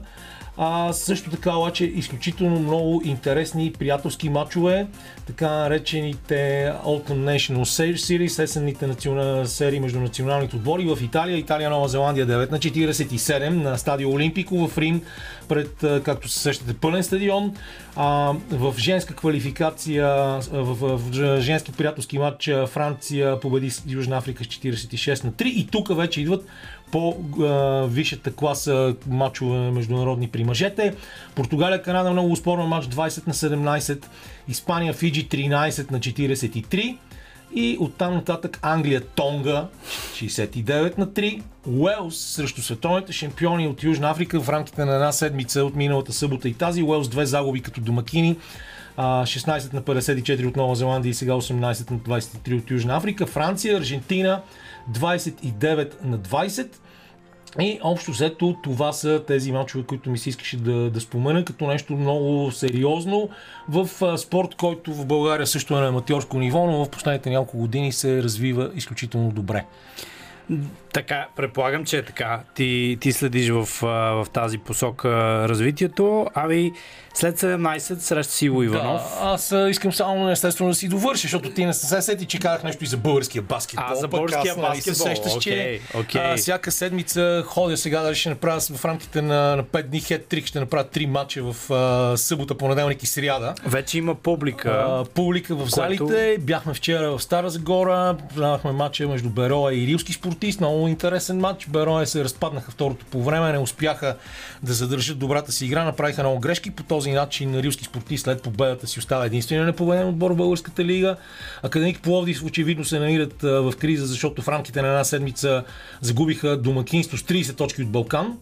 А, също така обаче изключително много интересни приятелски матчове, така наречените Autumn National Series, есенните серии между националните отбори в Италия, Италия, Нова Зеландия 9 на 47 на стадио Олимпико в Рим пред, както се сещате, пълен стадион. А, в женска квалификация, в, в женски приятелски матч Франция победи Южна Африка с 46 на 3 и тук вече идват по-висшата класа матчове международни при мъжете. Португалия, Канада много спорен матч 20 на 17, Испания, Фиджи 13 на 43 и оттам нататък Англия, Тонга 69 на 3, Уелс срещу световните шампиони от Южна Африка в рамките на една седмица от миналата събота и тази. Уелс две загуби като домакини. 16 на 54 от Нова Зеландия и сега 18 на 23 от Южна Африка. Франция, Аржентина 29 на 20. И общо взето това са тези мачове, които ми се искаше да, да спомена като нещо много сериозно в а, спорт, който в България също е на аматьорско ниво, но в последните няколко години се развива изключително добре. Така, предполагам, че е така. Ти, ти следиш в, в тази посока развитието. Ами, след 17 среща си Иво Иванов. Да, аз искам само естествено да си довърша, защото ти не се сети, че казах нещо и за българския баскетбол. А, за българския аз, нали, баскетбол. Се сещаш, okay, че okay. А, всяка седмица ходя сега, дали ще направя в рамките на, на 5 дни хет-трик, ще направя 3 матча в а, събота, понеделник и сряда. Вече има публика. А, публика в залите. Което... Бяхме вчера в Стара Загора, гледахме матча между Бероя и Рилски спортист. Много интересен матч. Бероя се разпаднаха второто по време, не успяха да задържат добрата си игра, направиха много грешки. По този начин Рилски спортист след победата си остава единствения непобеден отбор в Българската лига. Академик Пловдив очевидно се намират в криза, защото в рамките на една седмица загубиха домакинство с 30 точки от Балкан.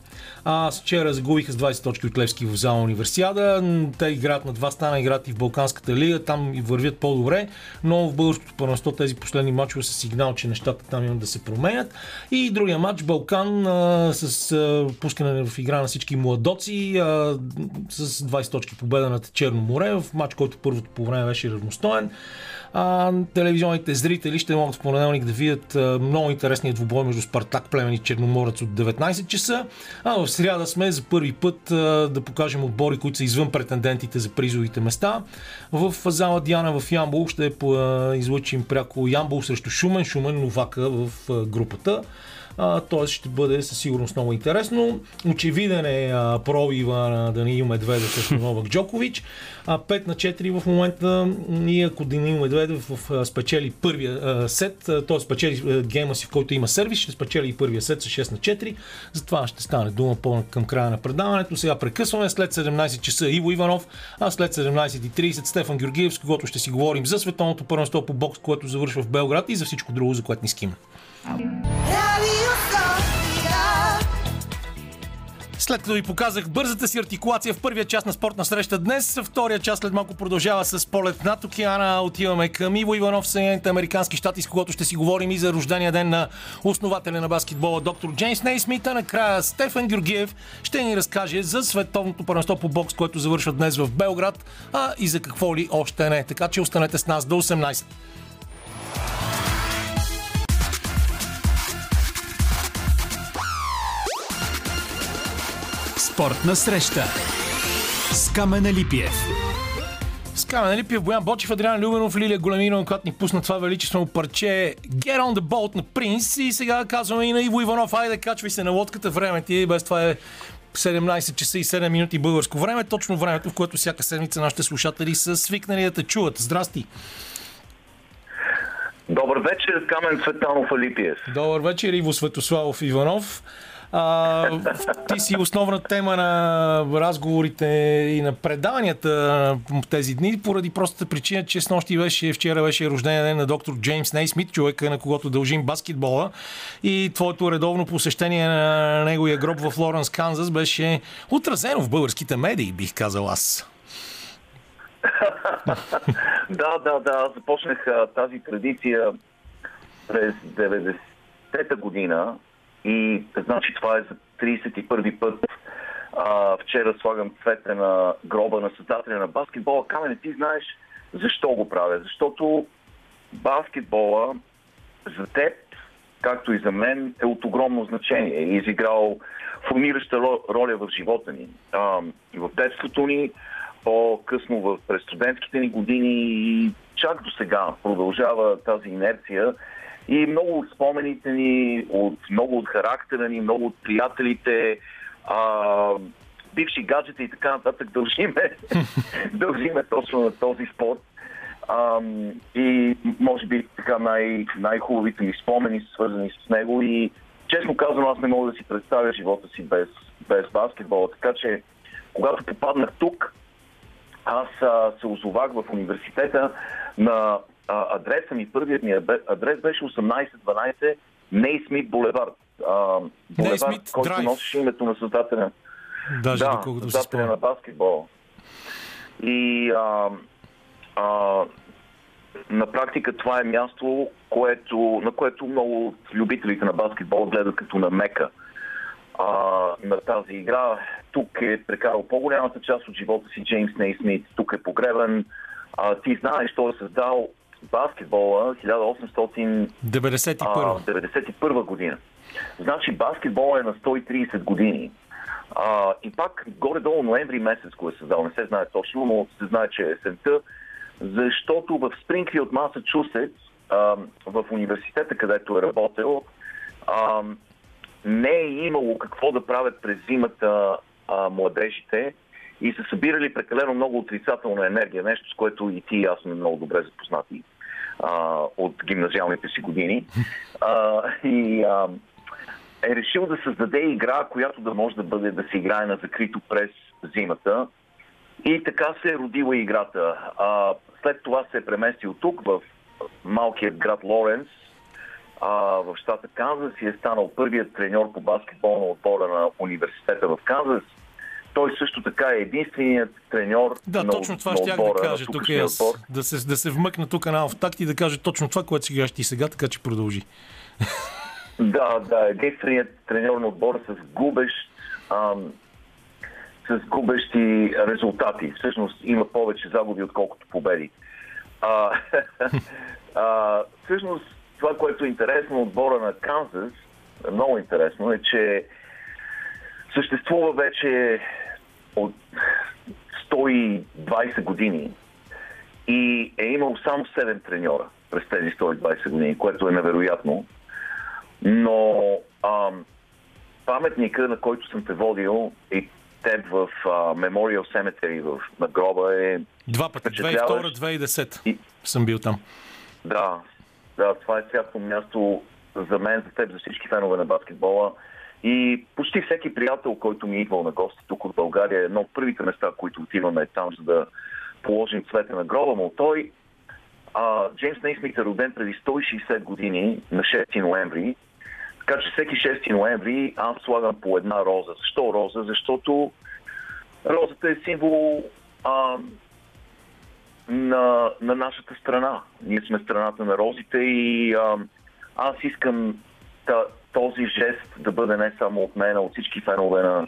А вчера загубиха с 20 точки от Левски в зала универсиада. Те играят на два стана, играят и в Балканската лига, там и вървят по-добре, но в българското първенство тези последни матчове са сигнал, че нещата там имат да се променят. И другия матч Балкан а, с а, пускане в игра на всички младоци а, с 20 точки победа над Черно море в матч, който първото по време беше равностоен а, телевизионните зрители ще могат в понеделник да видят а, много интересния двубой между Спартак Племен и Черноморец от 19 часа. А в сряда сме за първи път а, да покажем отбори, които са извън претендентите за призовите места. В зала Диана в Ямбол ще а, излъчим пряко Ямбол срещу Шумен, Шумен новака в а, групата. Т.е. ще бъде със сигурност много интересно. Очевиден е а, пробива на Даниил Медведев срещу Новак Джокович. А, 5 на 4 в момента и ако Даниил Медведев в, спечели първия а, сет, т.е. спечели гейма си, в който има сервис, ще спечели и първия сет с 6 на 4. Затова ще стане дума по към края на предаването. Сега прекъсваме след 17 часа Иво Иванов, а след 17.30 Стефан Георгиев, с когото ще си говорим за световното първенство по бокс, което завършва в Белград и за всичко друго, за което ни скима. След като ви показах бързата си артикулация в първия част на спортна среща днес, втория част след малко продължава с полет над океана. Отиваме към Иво Иванов, Съединените Американски щати, с когото ще си говорим и за рождения ден на основателя на баскетбола доктор Джеймс Нейсмит. А накрая Стефан Георгиев ще ни разкаже за световното първенство по бокс, което завършва днес в Белград, а и за какво ли още не. Така че останете с нас до 18. Спортна среща с Камена Липиев. С Камена Липиев, Боян Бочев, Адриан Любенов, Лилия Големинова, която ни пусна това величествено парче Get on the boat на Принц и сега казваме и на Иво Иванов, айде качвай се на лодката, време ти, без това е 17 часа и 7 минути българско време, точно времето, в което всяка седмица нашите слушатели са свикнали да те чуват. Здрасти! Добър вечер, Камен Цветанов Алипиев. Добър вечер, Иво Светославов Иванов. А, ти си основна тема на разговорите и на предаванията тези дни, поради простата причина, че с нощи беше, вчера беше рождения ден на доктор Джеймс Нейсмит, човека на когото дължим баскетбола и твоето редовно посещение на неговия гроб в Лоренс, Канзас беше отразено в българските медии, бих казал аз. да, да, да. Започнах тази традиция през 90-та година и значи това е за 31 път. А, вчера слагам цвете на гроба на създателя на баскетбола. Камене, ти знаеш защо го правя? Защото баскетбола за теб, както и за мен, е от огромно значение. И изиграл формираща роля в живота ни. А, в детството ни, по-късно през студентските ни години и чак до сега продължава тази инерция и много от спомените ни, от, много от характера ни, много от приятелите, а, бивши гаджета и така нататък дължиме, дължиме точно на този спорт. А, и може би така най- най-хубавите ми спомени са свързани с него и честно казвам, аз не мога да си представя живота си без, без баскетбола. Така че, когато попаднах тук, аз а, се озовах в университета на а, адреса ми, първият ми адрес беше 1812 Нейсмит Булевард. Булевард, който драйв. носеше името на създателя. Даже да, доколкото създателя на баскетбол. И а, а, на практика това е място, което, на което много от любителите на баскетбол гледат като на мека а, на тази игра. Тук е прекарал по-голямата част от живота си Джеймс Нейсмит, тук е погребан. А, ти знаеш, той е създал баскетбола 1891 година. Значи баскетбол е на 130 години. А, и пак горе-долу ноември месец го е създал, не се знае точно, но се знае, че е есента, защото в Спрингфилд, Масачусетс, в университета, където е работил, а, не е имало какво да правят през зимата а, младежите и са събирали прекалено много отрицателна енергия, нещо с което и ти и аз сме много добре запознати а, от гимназиалните си години. А, и а, е решил да създаде игра, която да може да бъде да се играе на закрито през зимата. И така се е родила играта. А, след това се е преместил тук, в малкият град Лоренс, а, в щата Канзас и е станал първият треньор по баскетбол на отбора на университета в Канзас. Той също така е единственият треньор да, на, точно това на ще отбора, да кажа тук е да се, да се вмъкна тук на в такт и да кажа точно това, което си ти сега, така че продължи. Да, да, единственият треньор на отбора с губещ ам, с губещи резултати. Всъщност има повече загуби, отколкото победи. А, а, всъщност това, което е интересно отбора на Канзас, много интересно, е, че съществува вече от 120 години и е имал само 7 треньора през тези 120 години, което е невероятно. Но ам, паметника, на който съм те водил и теб в uh, Memorial Cemetery в, на гроба е... Два пъти, 2002-2010 и... съм бил там. Да, да, това е святко място за мен, за теб, за всички фенове на баскетбола. И почти всеки приятел, който ми е идвал на гости тук от България, едно от първите места, които отиваме е там, за да положим цвете на гроба му. Той, а, Джеймс Нейсмит е роден преди 160 години, на 6 ноември. Така че всеки 6 ноември аз слагам по една роза. Защо роза? Защото розата е символ а, на, на нашата страна. Ние сме страната на розите и а, аз искам та, този жест да бъде не само от мен, а от всички фенове на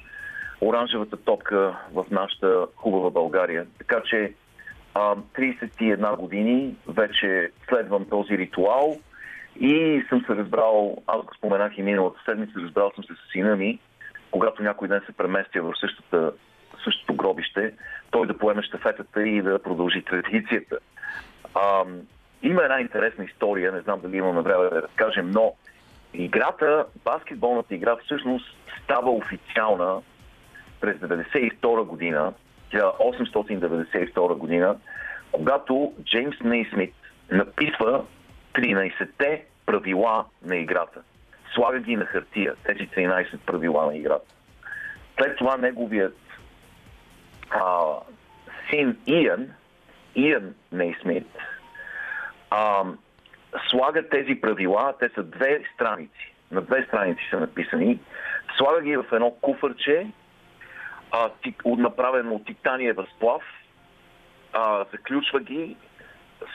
оранжевата топка в нашата хубава България. Така че а, 31 години вече следвам този ритуал и съм се разбрал, аз го споменах и миналата седмица, разбрал съм се с сина ми, когато някой ден се преместя в същата, същото гробище, той да поеме щафетата и да продължи традицията. А, има една интересна история, не знам дали имаме време да разкажем, но играта, баскетболната игра всъщност става официална през 1992 година, 1892 година, когато Джеймс Нейсмит написва 13-те правила на играта. Слага ги на хартия, тези 13 правила на играта. След това неговият а, син Иан, Иан Нейсмит, а, слага тези правила, те са две страници, на две страници са написани, слага ги в едно куфърче, а, направено от титаниева сплав, а, заключва ги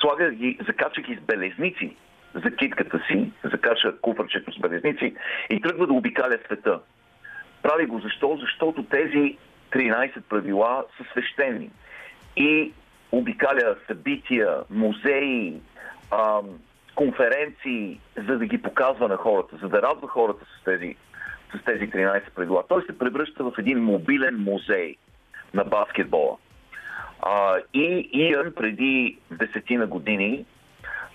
слага ги, закача ги с белезници за китката си, закача куфърчето с белезници и тръгва да обикаля света. Прави го защо? Защото тези 13 правила са свещени. И обикаля събития, музеи, ам, конференции, за да ги показва на хората, за да радва хората с тези, с тези 13 правила. Той се превръща в един мобилен музей на баскетбола. А, и Иан преди десетина години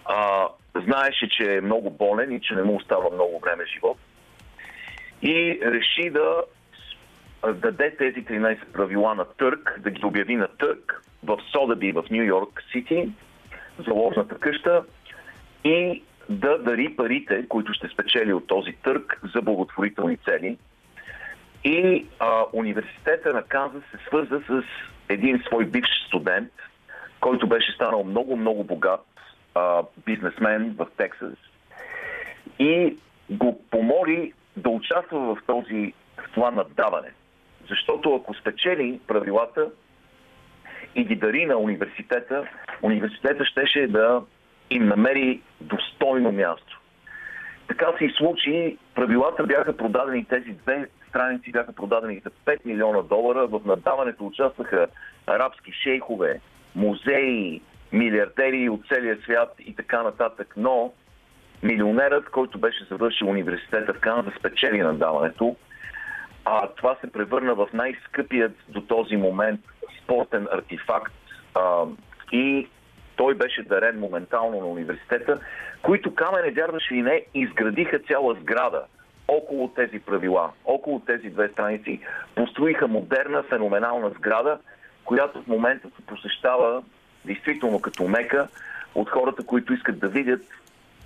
а, знаеше, че е много болен и че не му остава много време живот. И реши да даде тези 13 правила на търк, да ги обяви на търк в Содаби в Нью Йорк Сити, заложната къща и да дари парите, които ще спечели от този търк за благотворителни цели. И а, университета на Канзас се свърза с един свой бивш студент, който беше станал много-много богат а, бизнесмен в Тексас и го помоли да участва в този в това наддаване. Защото ако спечели правилата и ги дари на университета, университета щеше да им намери достойно място. Така се и случи. Правилата бяха продадени, тези две страници бяха продадени за 5 милиона долара. В надаването участваха арабски шейхове, музеи, милиардери от целия свят и така нататък. Но милионерът, който беше завършил университета в Канада, спечели надаването. А това се превърна в най-скъпият до този момент спортен артефакт. А, и той беше дарен моментално на университета, които камене, вярваше и не, изградиха цяла сграда около тези правила, около тези две страници, построиха модерна, феноменална сграда, която в момента се посещава действително като мека. От хората, които искат да видят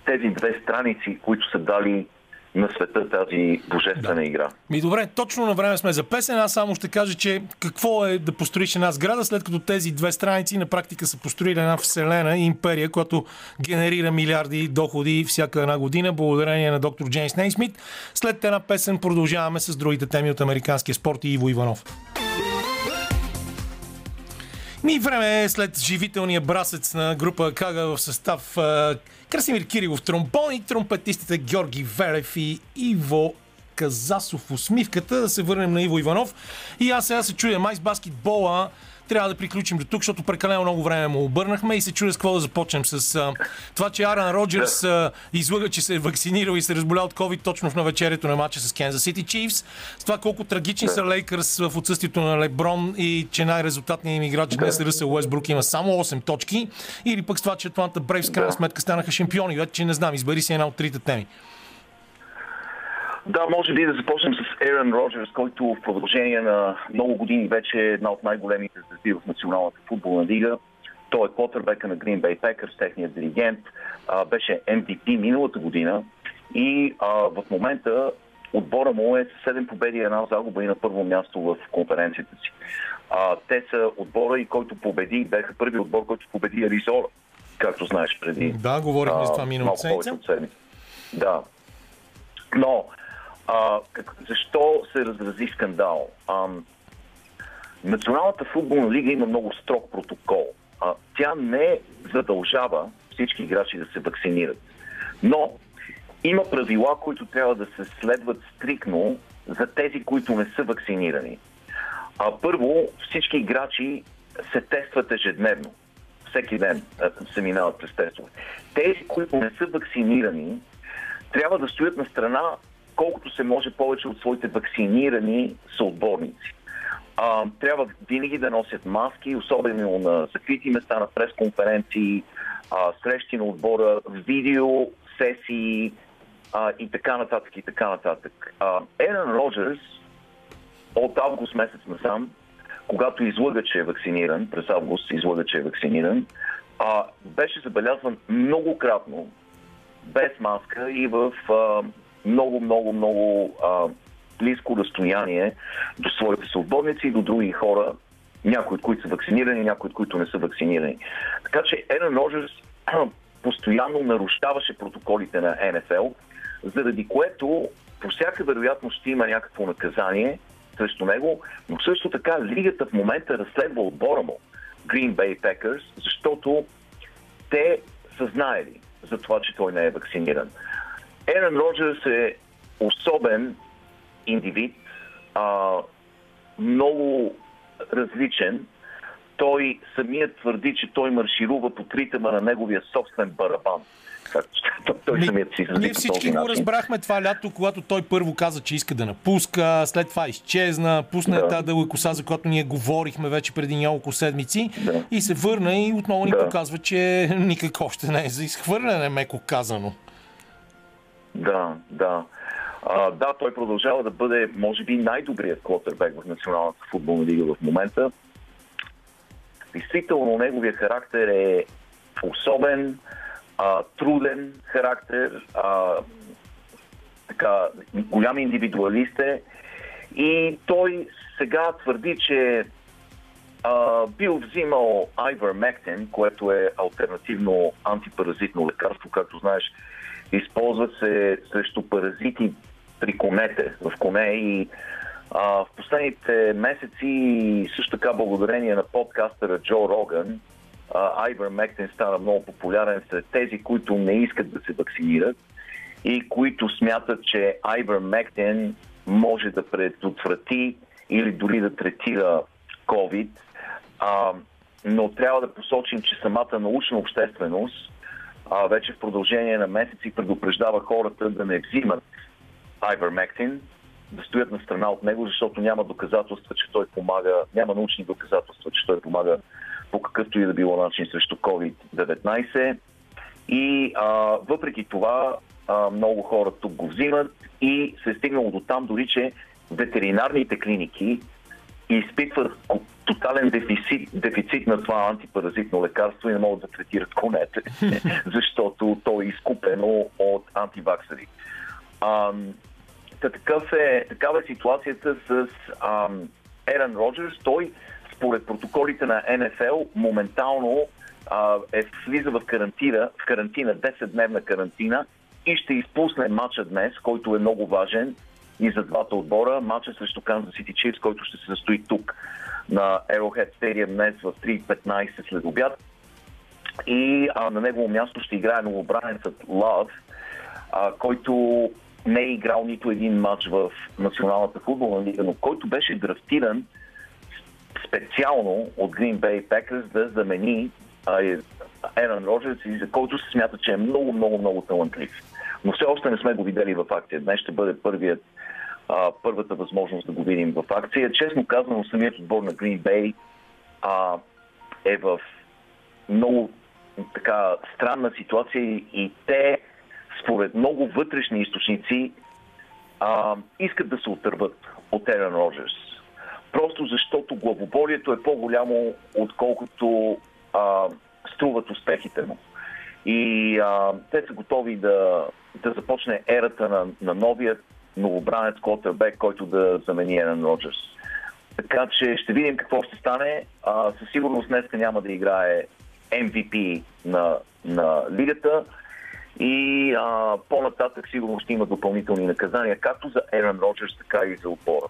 тези две страници, които са дали на света тази божествена да. игра. Ми добре, точно на време сме за песен. Аз само ще кажа, че какво е да построиш една сграда, след като тези две страници на практика са построили една вселена и империя, която генерира милиарди доходи всяка една година, благодарение на доктор Джеймс Нейсмит. След една песен продължаваме с другите теми от американския спорт и Иво Иванов. Ми време е след живителния брасец на група Кага в състав Красимир Кирилов тромбон и тромпетистите Георги Верев и Иво Казасов усмивката. Да се върнем на Иво Иванов. И аз сега се чуя май с баскетбола трябва да приключим до тук, защото прекалено много време му обърнахме и се чудя с какво да започнем. С а, това, че Аран Роджерс а, излъга, че се е вакцинирал и се разболя от COVID точно в навечерието на матча с Kansas City Chiefs. С това колко трагични са Лейкърс в отсъствието на Леброн и че най-резултатният им играч днес Ръсел Уестбрук има само 8 точки. Или пък с това, че Атланта Брейвс крайна сметка станаха шампиони. Вече не знам, избери си една от трите теми. Да, може би да започнем с Ерен Роджерс, който в продължение на много години вече е една от най-големите звезди в Националната футболна лига. Той е квотербека на Green Bay Packers, техният диригент. А, беше MVP миналата година и а, в момента отбора му е 7 победи и една загуба и на първо място в конференцията си. А, те са отбора и който победи, бяха първи отбор, който победи Аризора, както знаеш преди. Да, говорихме с това миналата седмица. Да. Но а, как, защо се разрази скандал? А, Националната футболна лига има много строг протокол. А, тя не задължава всички играчи да се вакцинират. Но има правила, които трябва да се следват стрикно за тези, които не са вакцинирани. А, първо, всички играчи се тестват ежедневно. Всеки ден се минават през тестове. Тези, които не са вакцинирани, трябва да стоят на страна колкото се може повече от своите вакцинирани съотборници. А, трябва винаги да носят маски, особено на закрити места, на пресконференции, а, срещи на отбора, видео, сесии а, и така нататък и така нататък. Ерен Роджерс от август месец насам, когато излъга, че е вакциниран, през август излъга, че е вакциниран, а, беше забелязван многократно без маска и в а, много, много, много а, близко разстояние до своите свободници и до други хора, някои от които са вакцинирани, някои от които не са вакцинирани. Така че Ерен Роджерс постоянно нарушаваше протоколите на НФЛ, заради което по всяка вероятност ще има някакво наказание срещу него, но също така лигата в момента разследва отбора му, Green Bay Packers, защото те са знаели за това, че той не е вакциниран. Ерен Роджерс е особен индивид, а, много различен. Той самият твърди, че той марширува по ритъма на неговия собствен барабан. той Ми, самият си Ние всички го разбрахме това лято, когато той първо каза, че иска да напуска, след това изчезна, пусна да. тази дълга коса, за която ние говорихме вече преди няколко седмици да. и се върна и отново ни да. показва, че никак още не е за изхвърляне, меко казано. Да, да. А, да, той продължава да бъде, може би, най-добрият квотербек в Националната футболна лига в момента. Действително, неговия характер е особен, а, труден характер, а, така, голям индивидуалист е и той сега твърди, че а, бил взимал Ivermectin, което е альтернативно антипаразитно лекарство, както знаеш, Използват се срещу паразити при конете, в коне и А, в последните месеци, също така благодарение на подкастера Джо Роган, Айбър Мектен стана много популярен сред тези, които не искат да се вакцинират и които смятат, че Айбър Мектен може да предотврати или дори да третира COVID. А, но трябва да посочим, че самата научна общественост а, вече в продължение на месеци предупреждава хората да не взимат Айбермектин, да стоят на страна от него, защото няма доказателства, че той помага, няма научни доказателства, че той помага по какъвто и да било начин срещу COVID-19. И а, въпреки това, а, много хора тук го взимат и се е стигнало до там дори, че ветеринарните клиники изпитват тотален дефицит, дефицит на това антипаразитно лекарство и не могат да третират конете, защото то е изкупено от антиваксари. А, такъв е, такава е ситуацията с ам, Еран Роджерс. Той, според протоколите на НФЛ, моментално а, е влиза в карантина, в карантина, 10-дневна карантина и ще изпусне матча днес, който е много важен и за двата отбора. Матча срещу Канзас Сити Чифс, който ще се състои тук на Arrowhead Stadium днес в 3.15 след обяд. И а, на негово място ще играе новобранецът Лав, а, който не е играл нито един матч в Националната футболна лига, но който беше драфтиран специално от Green Bay Packers да замени Еран Роджерс, за който се смята, че е много, много, много талантлив. Но все още не сме го видели в акция. Днес ще бъде първият, а, първата възможност да го видим в акция. Честно казано, самият отбор на Green Bay а, е в много така странна ситуация и те според много вътрешни източници, а, искат да се отърват от Ерен Роджерс. Просто защото главоболието е по-голямо, отколкото а, струват успехите му. И а, те са готови да, да започне ерата на, на новият новобранец Котърбек, който да замени Ерен Роджерс. Така че ще видим какво ще стане. А, със сигурност днес няма да играе MVP на, на лигата. И а, по-нататък сигурно ще има допълнителни наказания, както за Ерен Роджерс, така и за отбора.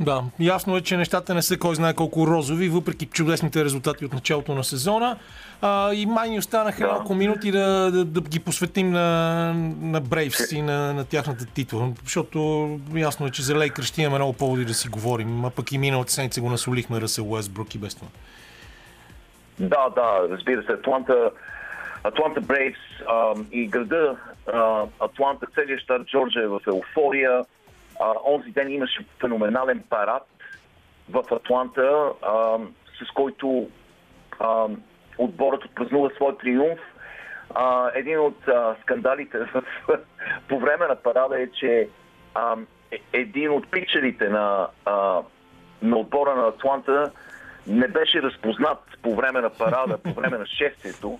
Да, ясно е, че нещата не са кой знае колко розови, въпреки чудесните резултати от началото на сезона. А, и май ни останаха да. малко минути да, да, да ги посветим на, на Брейвс и на, на тяхната титла. Защото ясно е, че за Лейкър ще имаме много поводи да си говорим. А пък и миналата седмица го насолихме Ръсел Уестбрук и без това. Да, да, разбира се. Атланта Атланта Брейвс и града Атланта, целият щат Джорджия е в еуфория. А, онзи ден имаше феноменален парад в Атланта, а, с който а, отборът отпразнува своя триумф. А, един от а, скандалите по време на парада е, че а, е, един от пичерите на, а, на отбора на Атланта не беше разпознат по време на парада, по време на шествието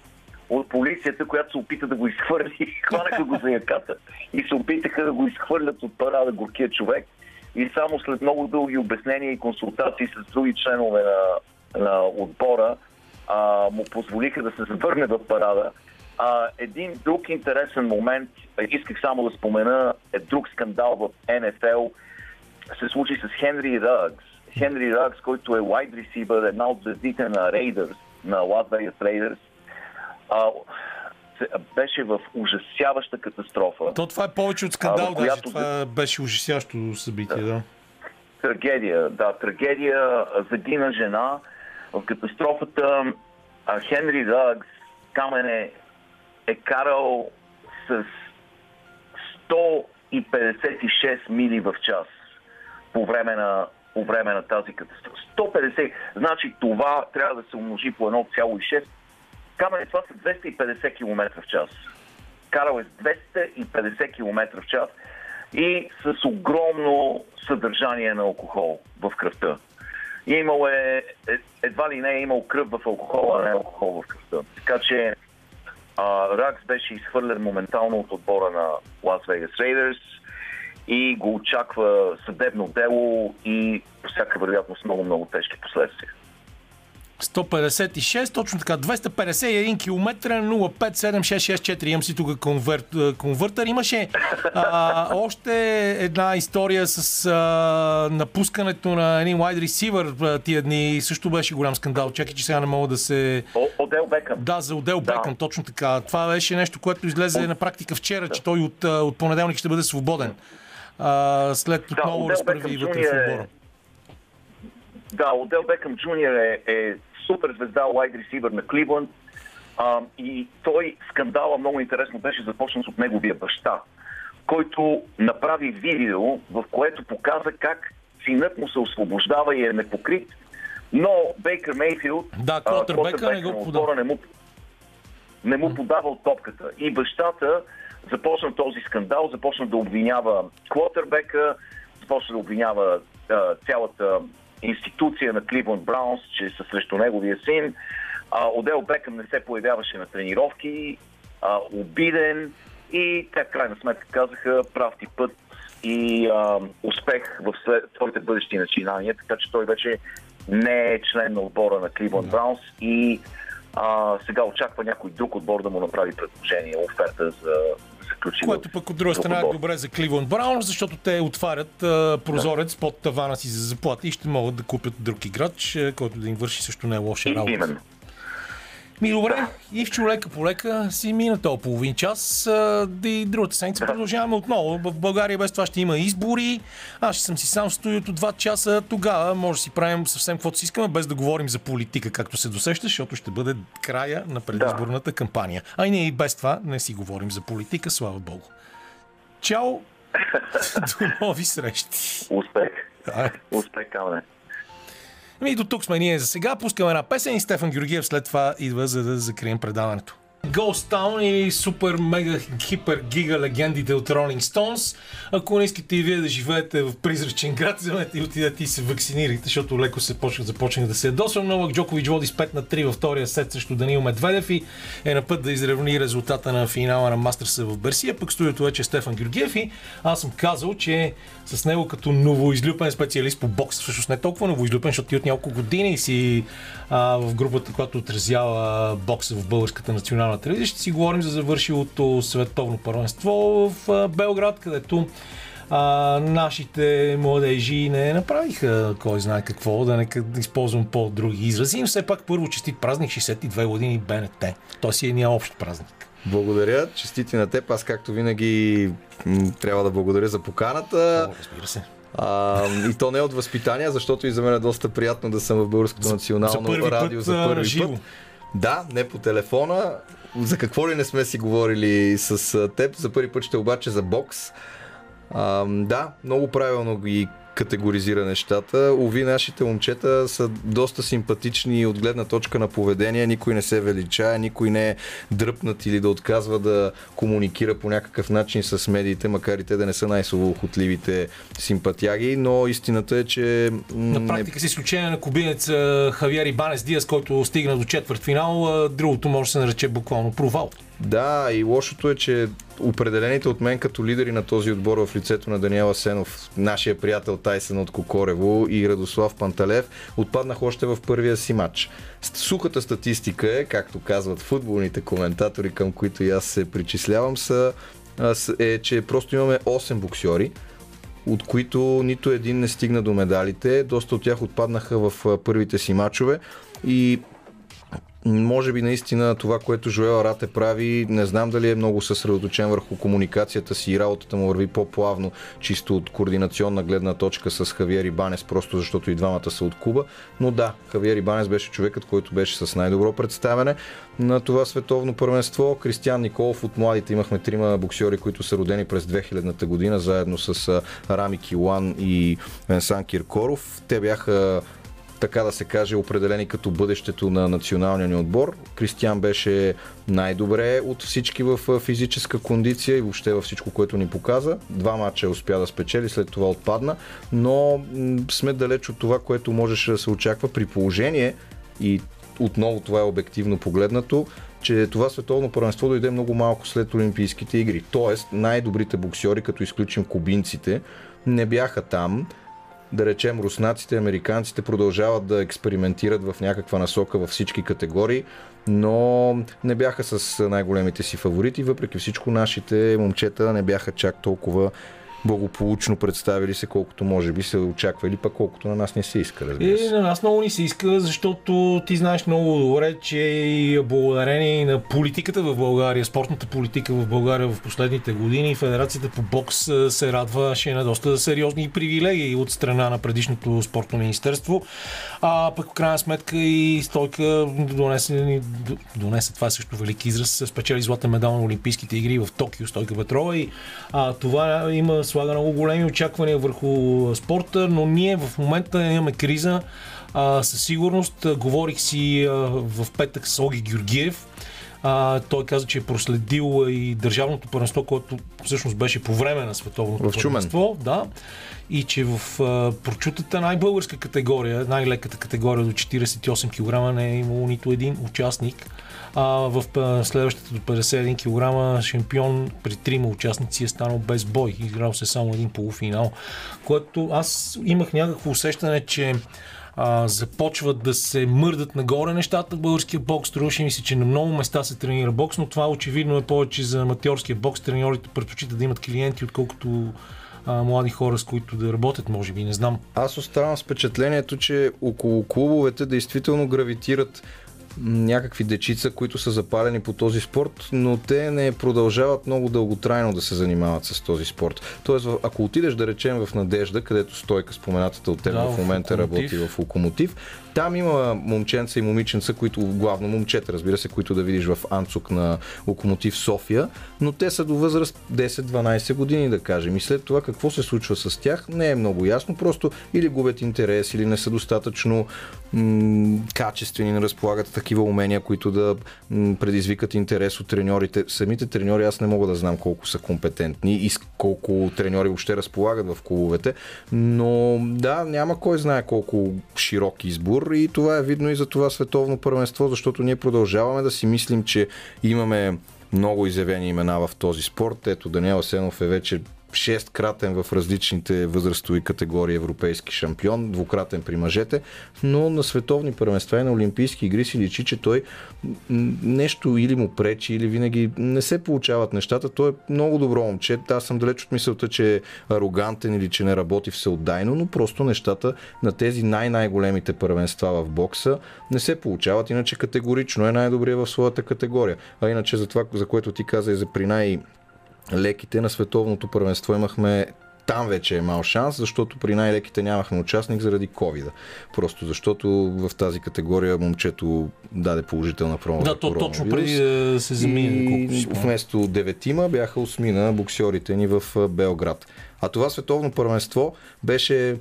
от полицията, която се опита да го изхвърли. Хванаха го за яката и се опитаха да го изхвърлят от парада горкия човек. И само след много дълги обяснения и консултации с други членове на, на отбора а, му позволиха да се завърне в парада. А, един друг интересен момент, исках само да спомена, е друг скандал в НФЛ, се случи с Хенри Ръгс. Хенри Ръгс, който е wide receiver, една от звездите на Raiders, на Las Vegas Raiders, а, беше в ужасяваща катастрофа. То това е повече от скандал, а, която... това беше ужасящо събитие, да. да. Трагедия, да, трагедия. Загина жена. В катастрофата Хенри Ръгс Камене е карал с 156 мили в час по време на, по време на тази катастрофа. 150. Значи това трябва да се умножи по 1,6 Камен, това са 250 км в час. Карал е с 250 км в час и с огромно съдържание на алкохол в кръвта. Имал е, е, едва ли не е имал кръв в алкохола, а не алкохол в кръвта. Така че а, Ракс беше изхвърлен моментално от отбора на Las Vegas Raiders и го очаква съдебно дело и по всяка вероятност много-много тежки последствия. 156, точно така, 251 км 057664. Имам си тук конверт, конвъртър. Имаше а, още една история с а, напускането на един wide receiver тия дни. Също беше голям скандал. Чакай, че сега не мога да се... Отдел Бекъм. Да, за отдел да. Бекъм, точно така. Това беше нещо, което излезе на практика вчера, че той от, от понеделник ще бъде свободен. А, след отново да, разправи вътре в отбора. Да, Отдел Бекъм Джуниор е, е супер звезда, лайд ресивър на Кливланд. А, и той, скандала много интересно беше започнат от неговия баща, който направи видео, в което показа как синът му се освобождава и е непокрит, но Бейкър Мейфилд, да, Котърбека не го подава. Не му, не му подава от топката. И бащата започна този скандал, започна да обвинява Квотербека, започна да обвинява а, цялата институция на Кливънд Браунс, че са срещу неговия син. А, Одел Бекъм не се появяваше на тренировки, а, обиден и те в крайна сметка казаха прав ти път и а, успех в след, твоите бъдещи начинания, така че той вече не е член на отбора на Кливънд Браунс и а, сега очаква някой друг отбор да му направи предложение, оферта за ключи. Което пък от друга страна е добре за Кливон Браун, защото те отварят а, прозорец да. под тавана си за заплати и ще могат да купят друг играч, който да им върши също не лоша работа. Именно. Ми добре, и в човека по лека си мина този половин час. И другата седмица продължаваме отново. В България без това ще има избори. Аз ще съм си сам в студиото 2 часа. Тогава може да си правим съвсем каквото си искаме, без да говорим за политика, както се досеща, защото ще бъде края на предизборната кампания. А и ние и без това не си говорим за политика, слава Богу. Чао! До нови срещи! Успех! Успех, Калне! Ами до тук сме ние за сега. Пускаме една песен и Стефан Георгиев след това идва за да закрием предаването. Ghost Town или супер мега хипер гига легендите от Rolling Stones. Ако не искате и вие да живеете в призрачен град, вземете и отидете и се вакцинирайте, защото леко се почва, започнах да се ядосвам. Новак Джокович води с 5 на 3 във втория сет срещу Данил Медведев и е на път да изравни резултата на финала на Мастерса в Берсия. Пък студиото вече е Стефан Георгиев и аз съм казал, че с него като новоизлюпен специалист по бокс, всъщност не толкова новоизлюпен, защото ти от няколко години си а, в групата, която отразява бокса в българската национална телевизия. Ще си говорим за завършилото световно първенство в Белград, където а, нашите младежи не направиха кой знае какво, да не използвам по-други изрази, но все пак първо честит празник 62 години БНТ. Той си е ния общ празник. Благодаря, честити на теб. Аз както винаги трябва да благодаря за поканата. О, разбира се. А, и то не е от възпитание, защото и за мен е доста приятно да съм в Българското национално за радио път, за първи живо. път. Да, не по телефона. За какво ли не сме си говорили с теб? За първи път ще обаче за бокс. А, да, много правилно ги категоризира нещата. Ови, нашите момчета са доста симпатични от гледна точка на поведение. Никой не се величае, никой не е дръпнат или да отказва да комуникира по някакъв начин с медиите, макар и те да не са най-совохотливите симпатяги, но истината е, че... На практика, с изключение на кубинец Хавиер Банес Диас, който стигна до четвърт финал, другото може да се нарече буквално провал. Да, и лошото е, че определените от мен като лидери на този отбор в лицето на Даниела Сенов, нашия приятел Тайсън от Кокорево и Радослав Панталев, отпаднах още в първия си матч. Сухата статистика е, както казват футболните коментатори, към които и аз се причислявам, са, е, че просто имаме 8 боксьори, от които нито един не стигна до медалите. Доста от тях отпаднаха в първите си матчове и може би наистина това, което Жоел Рате прави, не знам дали е много съсредоточен върху комуникацията си и работата му върви по-плавно, чисто от координационна гледна точка с Хавиери Банес, просто защото и двамата са от Куба. Но да, Хавиери Банес беше човекът, който беше с най-добро представяне на това световно първенство. Кристиан Николов от младите имахме трима боксери, които са родени през 2000-та година, заедно с Рами Килан и Венсан Киркоров. Те бяха така да се каже, определени като бъдещето на националния ни отбор. Кристиан беше най-добре от всички в физическа кондиция и въобще във всичко, което ни показа. Два мача успя да спечели, след това отпадна, но сме далеч от това, което можеше да се очаква при положение и отново това е обективно погледнато, че това световно първенство дойде много малко след Олимпийските игри. Тоест най-добрите боксьори, като изключим кубинците, не бяха там да речем, руснаците, американците продължават да експериментират в някаква насока във всички категории, но не бяха с най-големите си фаворити. Въпреки всичко, нашите момчета не бяха чак толкова благополучно представили се, колкото може би се очаква или пък колкото на нас не се иска, разбира се. И на нас много ни се иска, защото ти знаеш много добре, че и благодарение на политиката в България, спортната политика в България в последните години, Федерацията по бокс се радваше на доста сериозни привилегии от страна на предишното спортно министерство. А пък в крайна сметка и Стойка донесе, донесе това е също велики израз, спечели златен медал на Олимпийските игри в Токио, Стойка Петрова и а, това има слага много големи очаквания върху спорта, но ние в момента имаме криза. А, със сигурност говорих си а, в петък с Оги Георгиев. А, той каза, че е проследил и държавното първенство, което всъщност беше по време на световното В първенство. Да. И че в а, прочутата най-българска категория, най-леката категория до 48 кг не е имало нито един участник. А, в следващата до 51 кг шампион при трима участници е станал без бой. Играл се само един полуфинал. Което аз имах някакво усещане, че а, започват да се мърдат нагоре нещата в българския бокс. Струваше ми се, че на много места се тренира бокс, но това очевидно е повече за аматьорския бокс. Треньорите предпочитат да имат клиенти, отколкото а, млади хора, с които да работят, може би, не знам. Аз оставам с впечатлението, че около клубовете действително гравитират някакви дечица, които са запалени по този спорт, но те не продължават много дълготрайно да се занимават с този спорт. Тоест, ако отидеш да речем в Надежда, където стойка споменатата от теб Да, в в момента Локомотив. работи в Локомотив, там има момченца и момиченца, които главно момчета, разбира се, които да видиш в Анцук на Локомотив София, но те са до възраст 10-12 години, да кажем. И след това какво се случва с тях, не е много ясно. Просто или губят интерес, или не са достатъчно м- качествени, не разполагат такива умения, които да м- предизвикат интерес от треньорите. Самите треньори аз не мога да знам колко са компетентни и колко треньори въобще разполагат в клубовете, но да, няма кой знае колко широк избор и това е видно и за това световно първенство, защото ние продължаваме да си мислим, че имаме много изявени имена в този спорт. Ето Даниел Сенов е вече шесткратен в различните възрастови категории европейски шампион, двукратен при мъжете, но на световни първенства и на олимпийски игри си личи, че той нещо или му пречи, или винаги не се получават нещата. Той е много добро момче. Аз съм далеч от мисълта, че е арогантен или че не работи всеотдайно, но просто нещата на тези най-най-големите първенства в бокса не се получават. Иначе категорично е най-добрия в своята категория. А иначе за това, за което ти каза и за при най- леките на световното първенство имахме там вече е мал шанс, защото при най-леките нямахме участник заради covid Просто защото в тази категория момчето даде положителна проба. Да, то, точно преди да се замине. вместо деветима бяха осмина боксерите ни в а, Белград. А това световно първенство беше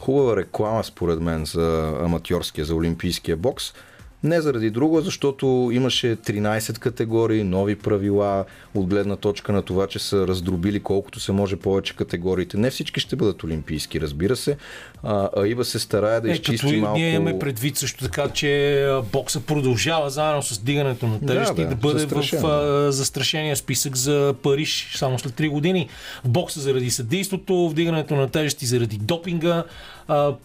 хубава реклама според мен за аматьорския, за олимпийския бокс. Не заради друго, защото имаше 13 категории, нови правила, от гледна точка на това, че са раздробили колкото се може повече категориите. Не всички ще бъдат олимпийски, разбира се. А, Ива се старае да Е, изчисти като малко... ние имаме предвид също така, че бокса продължава заедно с дигането на тежести Да, да, бе, да бъде застрашен, в а, застрашения списък за Париж само след 3 години. В бокса заради съдейството, вдигането на тежести заради допинга,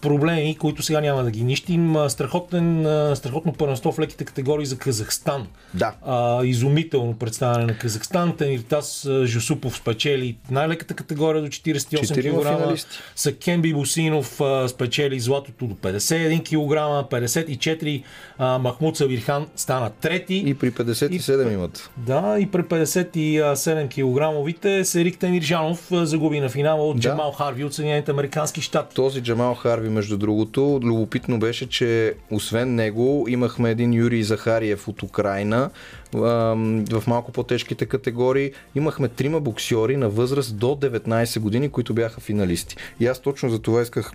проблеми, които сега няма да ги нищим. Страхотен, страхотно първенство в леките категории за Казахстан. Да. А, изумително представяне на Казахстан. Тениртас Жусупов спечели най-леката категория до 48 Четирима кг. Сакемби Босинов спечели златото до 51 кг, 54 а, Махмуд Савирхан стана трети. И при 57 имат. Да, и при 57 кг Серик Темиржанов загуби на финала от Да. Джамал Харви от Съединените Американски щати. Този Джамал Харви, между другото, любопитно беше, че освен него имахме един Юрий Захариев от Украина в малко по-тежките категории. Имахме трима боксьори на възраст до 19 години, които бяха финалисти. И аз точно за това исках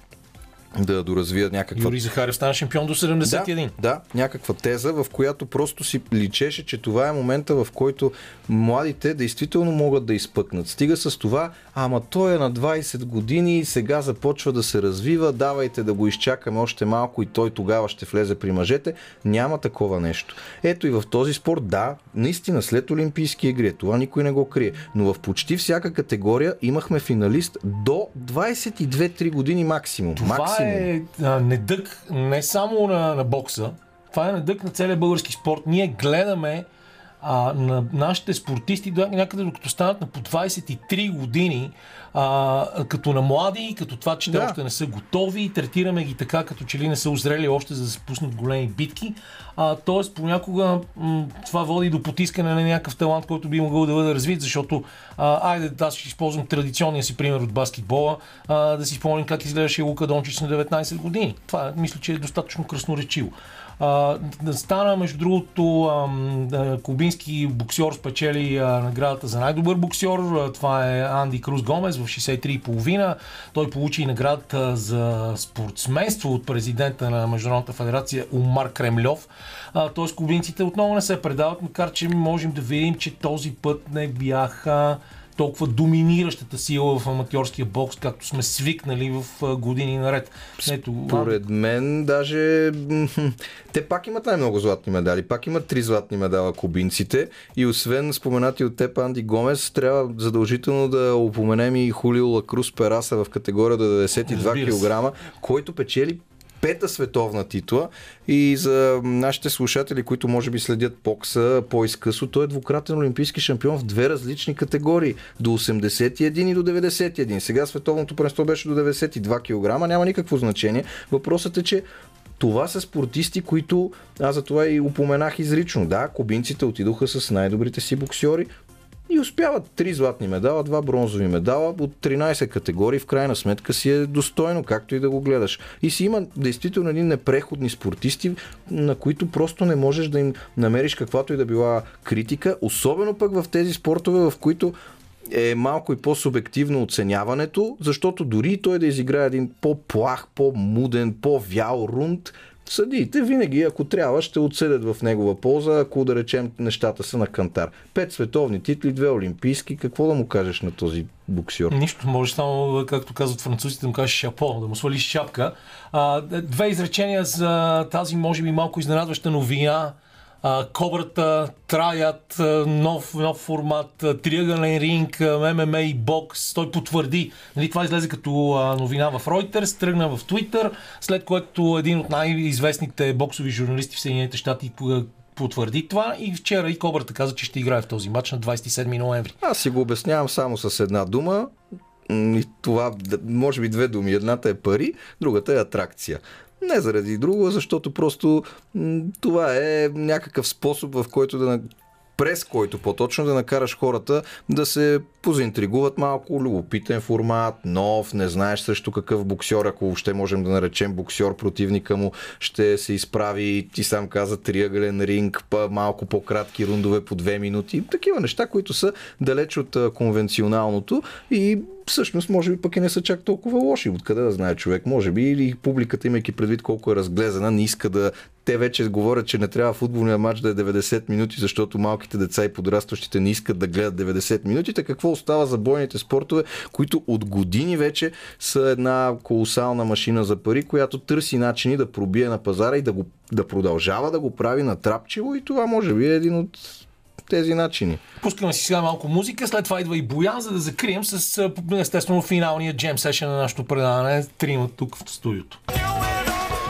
да доразвият някаква Юрий Захарев стана шампион до 71. да, да, някаква теза, в която просто си личеше, че това е момента, в който младите действително могат да изпъкнат. Стига с това, ама той е на 20 години, сега започва да се развива, давайте да го изчакаме още малко и той тогава ще влезе при мъжете. Няма такова нещо. Ето и в този спорт, да, наистина след Олимпийски игри, това никой не го крие, но в почти всяка категория имахме финалист до 22-3 години максимум. Това максимум. Е а, недък не само на, на бокса, това е недък на целия български спорт. Ние гледаме а, на нашите спортисти някъде докато станат на по 23 години, а, като на млади, като това, че те Да. още не са готови, третираме ги така, като че ли не са озрели още за да се пуснат големи битки. А, тоест, понякога м- това води до потискане на някакъв талант, който би могъл да бъде развит, защото, а, айде, аз ще използвам традиционния си пример от баскетбола, а, да си спомним как изглеждаше Лука Дончич на 19 години. Това мисля, че е достатъчно красноречиво. А, стана, между другото, да, кубински боксер спечели а, наградата за най-добър боксер. А, Това е Анди Круз Гомес в 63,5. Той получи и наградата за спортсменство от президента на Международната федерация Умар Кремлев. А, Тоест кубинците отново не се предават, макар че можем да видим, че този път не бяха толкова доминиращата сила в аматьорския бокс, както сме свикнали в години наред. Ето, Поред мен даже те пак имат най-много златни медали. Пак имат три златни медала кубинците и освен споменати от теб Анди Гомес, трябва задължително да упоменем и Хулио Лакрус Пераса в категория до 92 Разбира се. кг, който печели пета световна титла и за нашите слушатели, които може би следят бокса по-изкъсо, той е двукратен олимпийски шампион в две различни категории. До 81 и до 91. Сега световното пренство беше до 92 кг, няма никакво значение. Въпросът е, че това са спортисти, които аз за това и упоменах изрично. Да, кубинците отидоха с най-добрите си боксьори, и успяват три златни медала, два бронзови медала от 13 категории. В крайна сметка си е достойно, както и да го гледаш. И си има действително едни непреходни спортисти, на които просто не можеш да им намериш каквато и да била критика, особено пък в тези спортове, в които е малко и по-субективно оценяването, защото дори той да изиграе един по-плах, по-муден, по-вял рунд, съдиите винаги, ако трябва, ще отсъдят в негова полза, ако да речем нещата са на кантар. Пет световни титли, две олимпийски, какво да му кажеш на този боксер? Нищо, може само, както казват французите, да му кажеш шапо, да му свалиш шапка. А, две изречения за тази, може би, малко изненадваща новина. А, Кобрата, траят, нов, нов формат, триъгълен ринг, ММА и бокс. Той потвърди. Нали, това излезе като новина в Reuters, тръгна в Twitter, след което един от най-известните боксови журналисти в Съединените щати потвърди това и вчера и Кобрата каза, че ще играе в този матч на 27 ноември. Аз си го обяснявам само с една дума. И това, може би две думи. Едната е пари, другата е атракция. Не заради друго, защото просто това е някакъв способ, в който да през който по-точно да накараш хората да се позаинтригуват малко, любопитен формат, нов, не знаеш също какъв боксер, ако въобще можем да наречем боксер, противника му ще се изправи, ти сам каза, триъгълен ринг, па малко по-кратки рундове по две минути. Такива неща, които са далеч от конвенционалното и всъщност може би пък и не са чак толкова лоши. Откъде да знае човек? Може би или публиката, имайки предвид колко е разглезена, не иска да... Те вече говорят, че не трябва футболния матч да е 90 минути, защото малките деца и подрастващите не искат да гледат 90 минути. Така какво остава за бойните спортове, които от години вече са една колосална машина за пари, която търси начини да пробие на пазара и да, го, да продължава да го прави натрапчиво и това може би е един от тези начини. Пускаме си сега малко музика, след това идва и Боян, за да закрием с естествено финалния джем сешен на нашото предаване. Трима тук в студиото.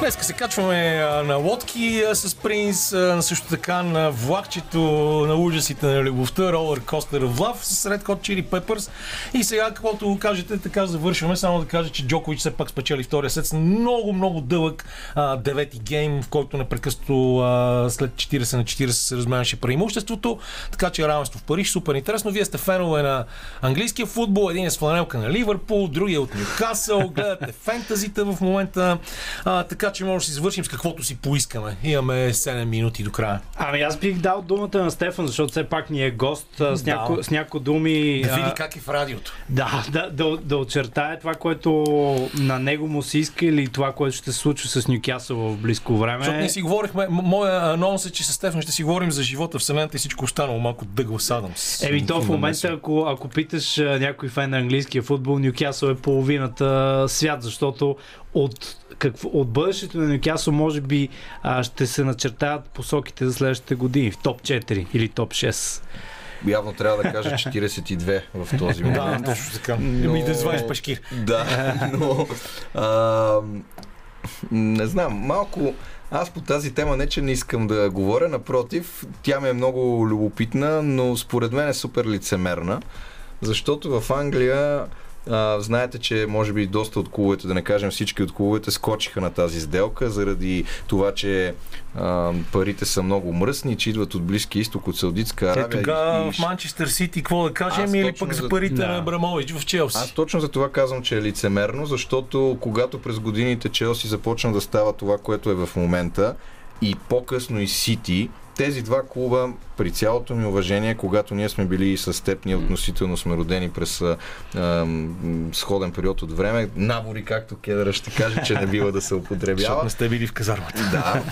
Днеска се качваме на лодки с Принц, също така на влакчето на ужасите на любовта, Roller Coaster of Love с Red Hot Chili Peppers. И сега, каквото кажете, така завършваме. Само да кажа, че Джокович все пак спечели втория сет с много, много дълъг а, девети гейм, в който непрекъснато а, след 40 на 40 се разменяше преимуществото. Така че равенство в Париж, супер интересно. Вие сте фенове на английския футбол, един е с фланелка на Ливърпул, другия от Ньюкасъл, гледате фентазите в момента. А, така така че може да си завършим с каквото си поискаме. Имаме 7 минути до края. Ами аз бих дал думата на Стефан, защото все пак ни е гост с, Да. няко, с някои думи. Да види как е в радиото. Да, да, да, да очертае това, което на него му се иска или това, което ще се случи с Нюкасъл в близко време. Защото ние си говорихме, моя анонс е, че с Стефан ще си говорим за живота, вселената и всичко останало. Малко Дъглас Адамс. Еми то в момента, ако, ако питаш някой фен на английския футбол, Нюкасъл е половината свят, защото от, какво, от бъдещето на Нюкасъл може би а, ще се начертаят посоките за следващите години в топ 4 или топ 6. Явно трябва да кажа 42 в този момент. Да, точно така. Но- Ами да извадиш пашкир. Да, но а, не знам, малко аз по тази тема не, че не искам да говоря, напротив, тя ми е много любопитна, но според мен е супер лицемерна, защото в Англия а, знаете, че може би доста от клубовете, да не кажем всички от клубовете, скочиха на тази сделка заради това, че а, парите са много мръсни, че идват от Близки изток, от Саудитска Е, Аравия. тогава и- в Манчестър Сити, какво да кажем, или пък за парите Да. на Абрамович в Челси. Аз точно за това казвам, че е лицемерно, защото когато през годините Челси започна да става това, което е в момента, и по-късно и Сити, тези два клуба, при цялото ми уважение, когато ние сме били и с теб, ние относително сме родени през а, ам, сходен период от време, набори, както Кедъра ще каже, че не бива да се Защото употребява. не сте били в казармата. Да.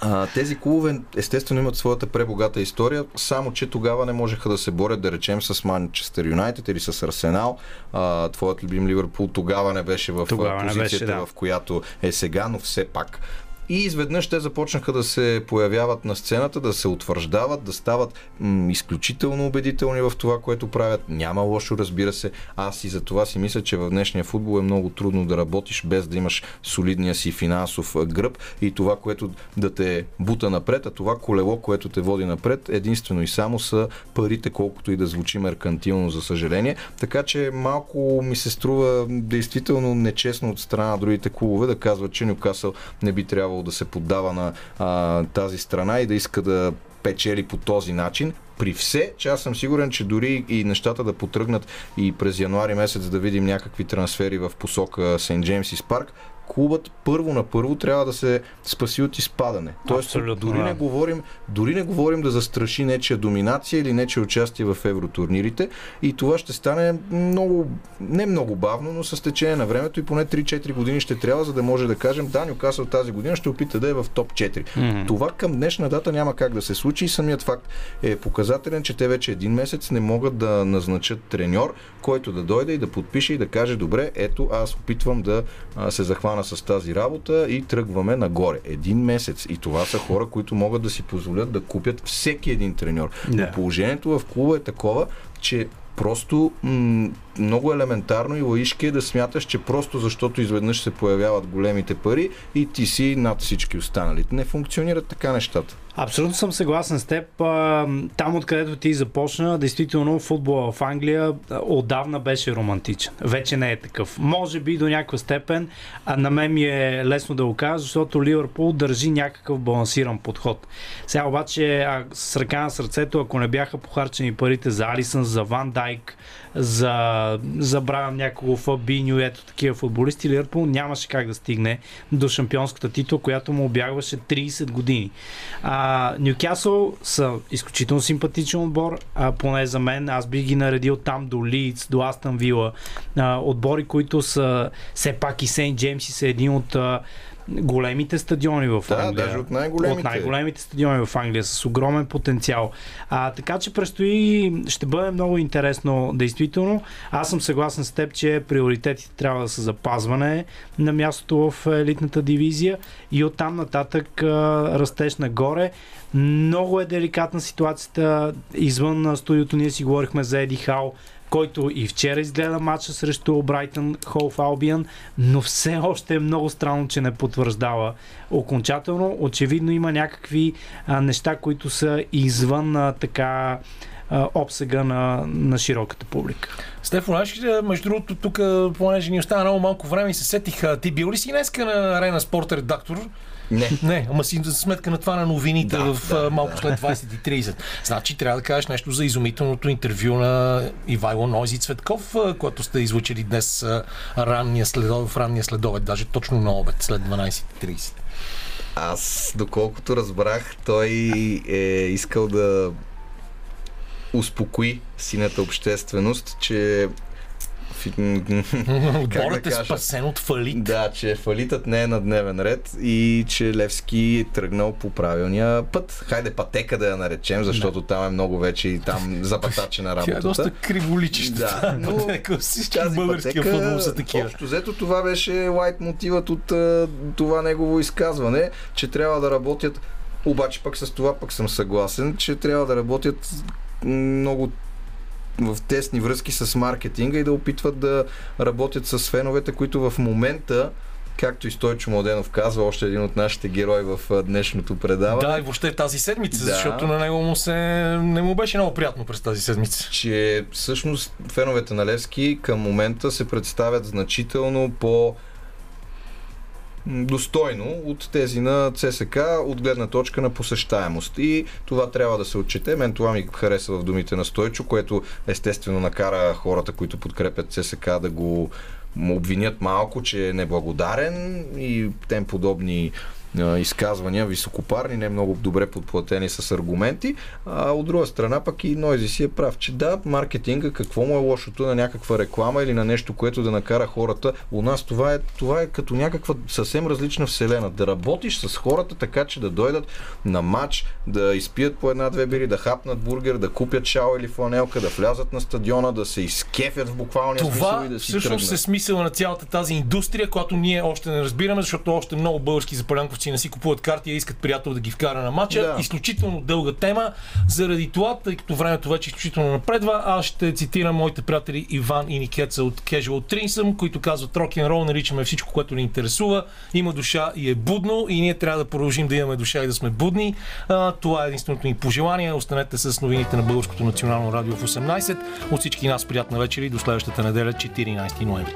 А, тези клубове естествено имат своята пребогата история, само че тогава не можеха да се борят, да речем, с Манчестър Юнайтед или с Арсенал. А, твоят любим Ливърпул тогава не беше в Тогава а, позицията, беше, да. в която е сега, но все пак. И изведнъж те започнаха да се появяват на сцената, да се утвърждават, да стават м- изключително убедителни в това, което правят. Няма лошо, разбира се. Аз и за това си мисля, че в днешния футбол е много трудно да работиш без да имаш солидния си финансов гръб и това, което да те бута напред, а това колело, което те води напред, единствено и само са парите, колкото и да звучи меркантилно, за съжаление. Така че малко ми се струва действително нечестно от страна на другите клубове да казват, че Нюкасъл не би трябвало да се поддава на а, тази страна и да иска да печели по този начин. При все, че аз съм сигурен, че дори и нещата да потръгнат и през януари месец да видим някакви трансфери в посока Сейнт Джеймсис парк, клубът първо на първо трябва да се спаси от изпадане. Тоест, Абсолютно, дори да. не говорим, дори не говорим да застраши нечия доминация или нечия участие в евротурнирите и това ще стане много, не много бавно, но с течение на времето и поне 3-4 години ще трябва, за да може да кажем, да, Нюкасъл тази година ще опита да е в топ 4. Мгм. Това към днешна дата няма как да се случи и самият факт е показателен, че те вече един месец не могат да назначат треньор, който да дойде и да подпише и да каже, добре, ето аз опитвам да се захвана с тази работа и тръгваме нагоре. Един месец. И това са хора, които могат да си позволят да купят всеки един треньор. Да. Но положението в клуба е такова, че просто м- много елементарно и лаишки е да смяташ, че просто защото изведнъж се появяват големите пари и ти си над всички останалите. Не функционират така нещата. Абсолютно съм съгласен с теб. Там, откъдето ти започна, действително футбола в Англия отдавна беше романтичен. Вече не е такъв. Може би до някаква степен, а на мен ми е лесно да го кажа, защото Ливърпул държи някакъв балансиран подход. Сега обаче, с ръка на сърцето, ако не бяха похарчени парите за Алисън, за Ван Дайк, за забравям някого Фабиньо, ето такива футболисти, Ливърпул нямаше как да стигне до шампионската титла, която му обягваше 30 години. А, Нюкасъл са изключително симпатичен отбор, а, поне за мен. Аз бих ги наредил там до Лидс, до Астън Вила. А, отбори, които са все пак и Сейнт Джеймс са един от а, големите стадиони в Да, Англия. даже от най-големите. От най-големите стадиони в Англия с огромен потенциал. А, така че предстои, ще бъде много интересно действително. Аз съм съгласен с теб, че приоритетите трябва да са запазване на мястото в елитната дивизия и оттам нататък а, растеж нагоре. Много е деликатна ситуацията. Извън студиото ние си говорихме за Еди Хал, който и вчера изгледа матча срещу Брайтън Хоуф Албиан, но все още е много странно, че не потвърждава окончателно. Очевидно има някакви а, неща, които са извън а, така обсега на, на широката публика. Стефан, ли, между другото, тук, понеже ни остана много малко време и се сетих, ти бил ли си днеска на Арена Спорт редактор? Не. Не, ама си за сметка на това на новините Да, в да, малко след 20.30. Значи трябва да кажеш нещо за изумителното интервю на Ивайло Нойзи Цветков, което сте излучили днес ранния следове, в ранния следове, даже точно на обед, след 12.30. Аз, доколкото разбрах, той е искал да успокои синята общественост, че фи- Отборът да е спасен от фалит. Да, че фалитът не е на дневен ред и че Левски е тръгнал по правилния път. Хайде пътека да я наречем, защото там е много вече и там запатачена Тя е доста криволичеща. Да, но пътека. Всички Тази българския пътека, футбол са такива. Общо взето това беше лайт мотивът от това негово изказване, че трябва да работят, обаче пък с това пък съм съгласен, че трябва да работят много в тесни връзки с маркетинга и да опитват да работят с феновете, които в момента както и Стойчо Младенов казва, още един от нашите герои в днешното предаване. Да, и въобще тази седмица, Да. защото на него му се не му беше много приятно през тази седмица. че всъщност феновете на Левски към момента се представят значително по достойно от тези на ЦСК от гледна точка на посещаемост. И това трябва да се отчете. Мен това ми хареса в думите на Стойчо, което естествено накара хората, които подкрепят ЦСК да го обвинят малко, че е неблагодарен и тем подобни изказвания, високопарни, не много добре подплатени с аргументи. А от друга страна пък и Нойзи си е прав, че да, маркетинга, какво му е лошото на някаква реклама или на нещо, което да накара хората. У нас това е, това е като някаква съвсем различна вселена. Да работиш с хората така, че да дойдат на матч, да изпият по една-две бири, да хапнат бургер, да купят шал или фланелка, да влязат на стадиона, да се изкефят в буквалния смисъл Това и да си всъщност е тръгнат. смисъла на цялата тази индустрия, която ние още не разбираме, защото още много български запалянковци не си купуват карти и искат приятел да ги вкара на матча. Да. Изключително дълга тема. Заради това, тъй като времето вече изключително напредва, аз ще цитирам моите приятели Иван и Никеца от Casual Trinsum, които казват рок н рол наричаме всичко, което ни интересува. Има душа и е будно и ние трябва да продължим да имаме душа и да сме будни. А, това е единственото ни пожелание. Останете с новините на Българското национално радио в 18. От всички нас приятна вечер и до следващата неделя, 14 ноември.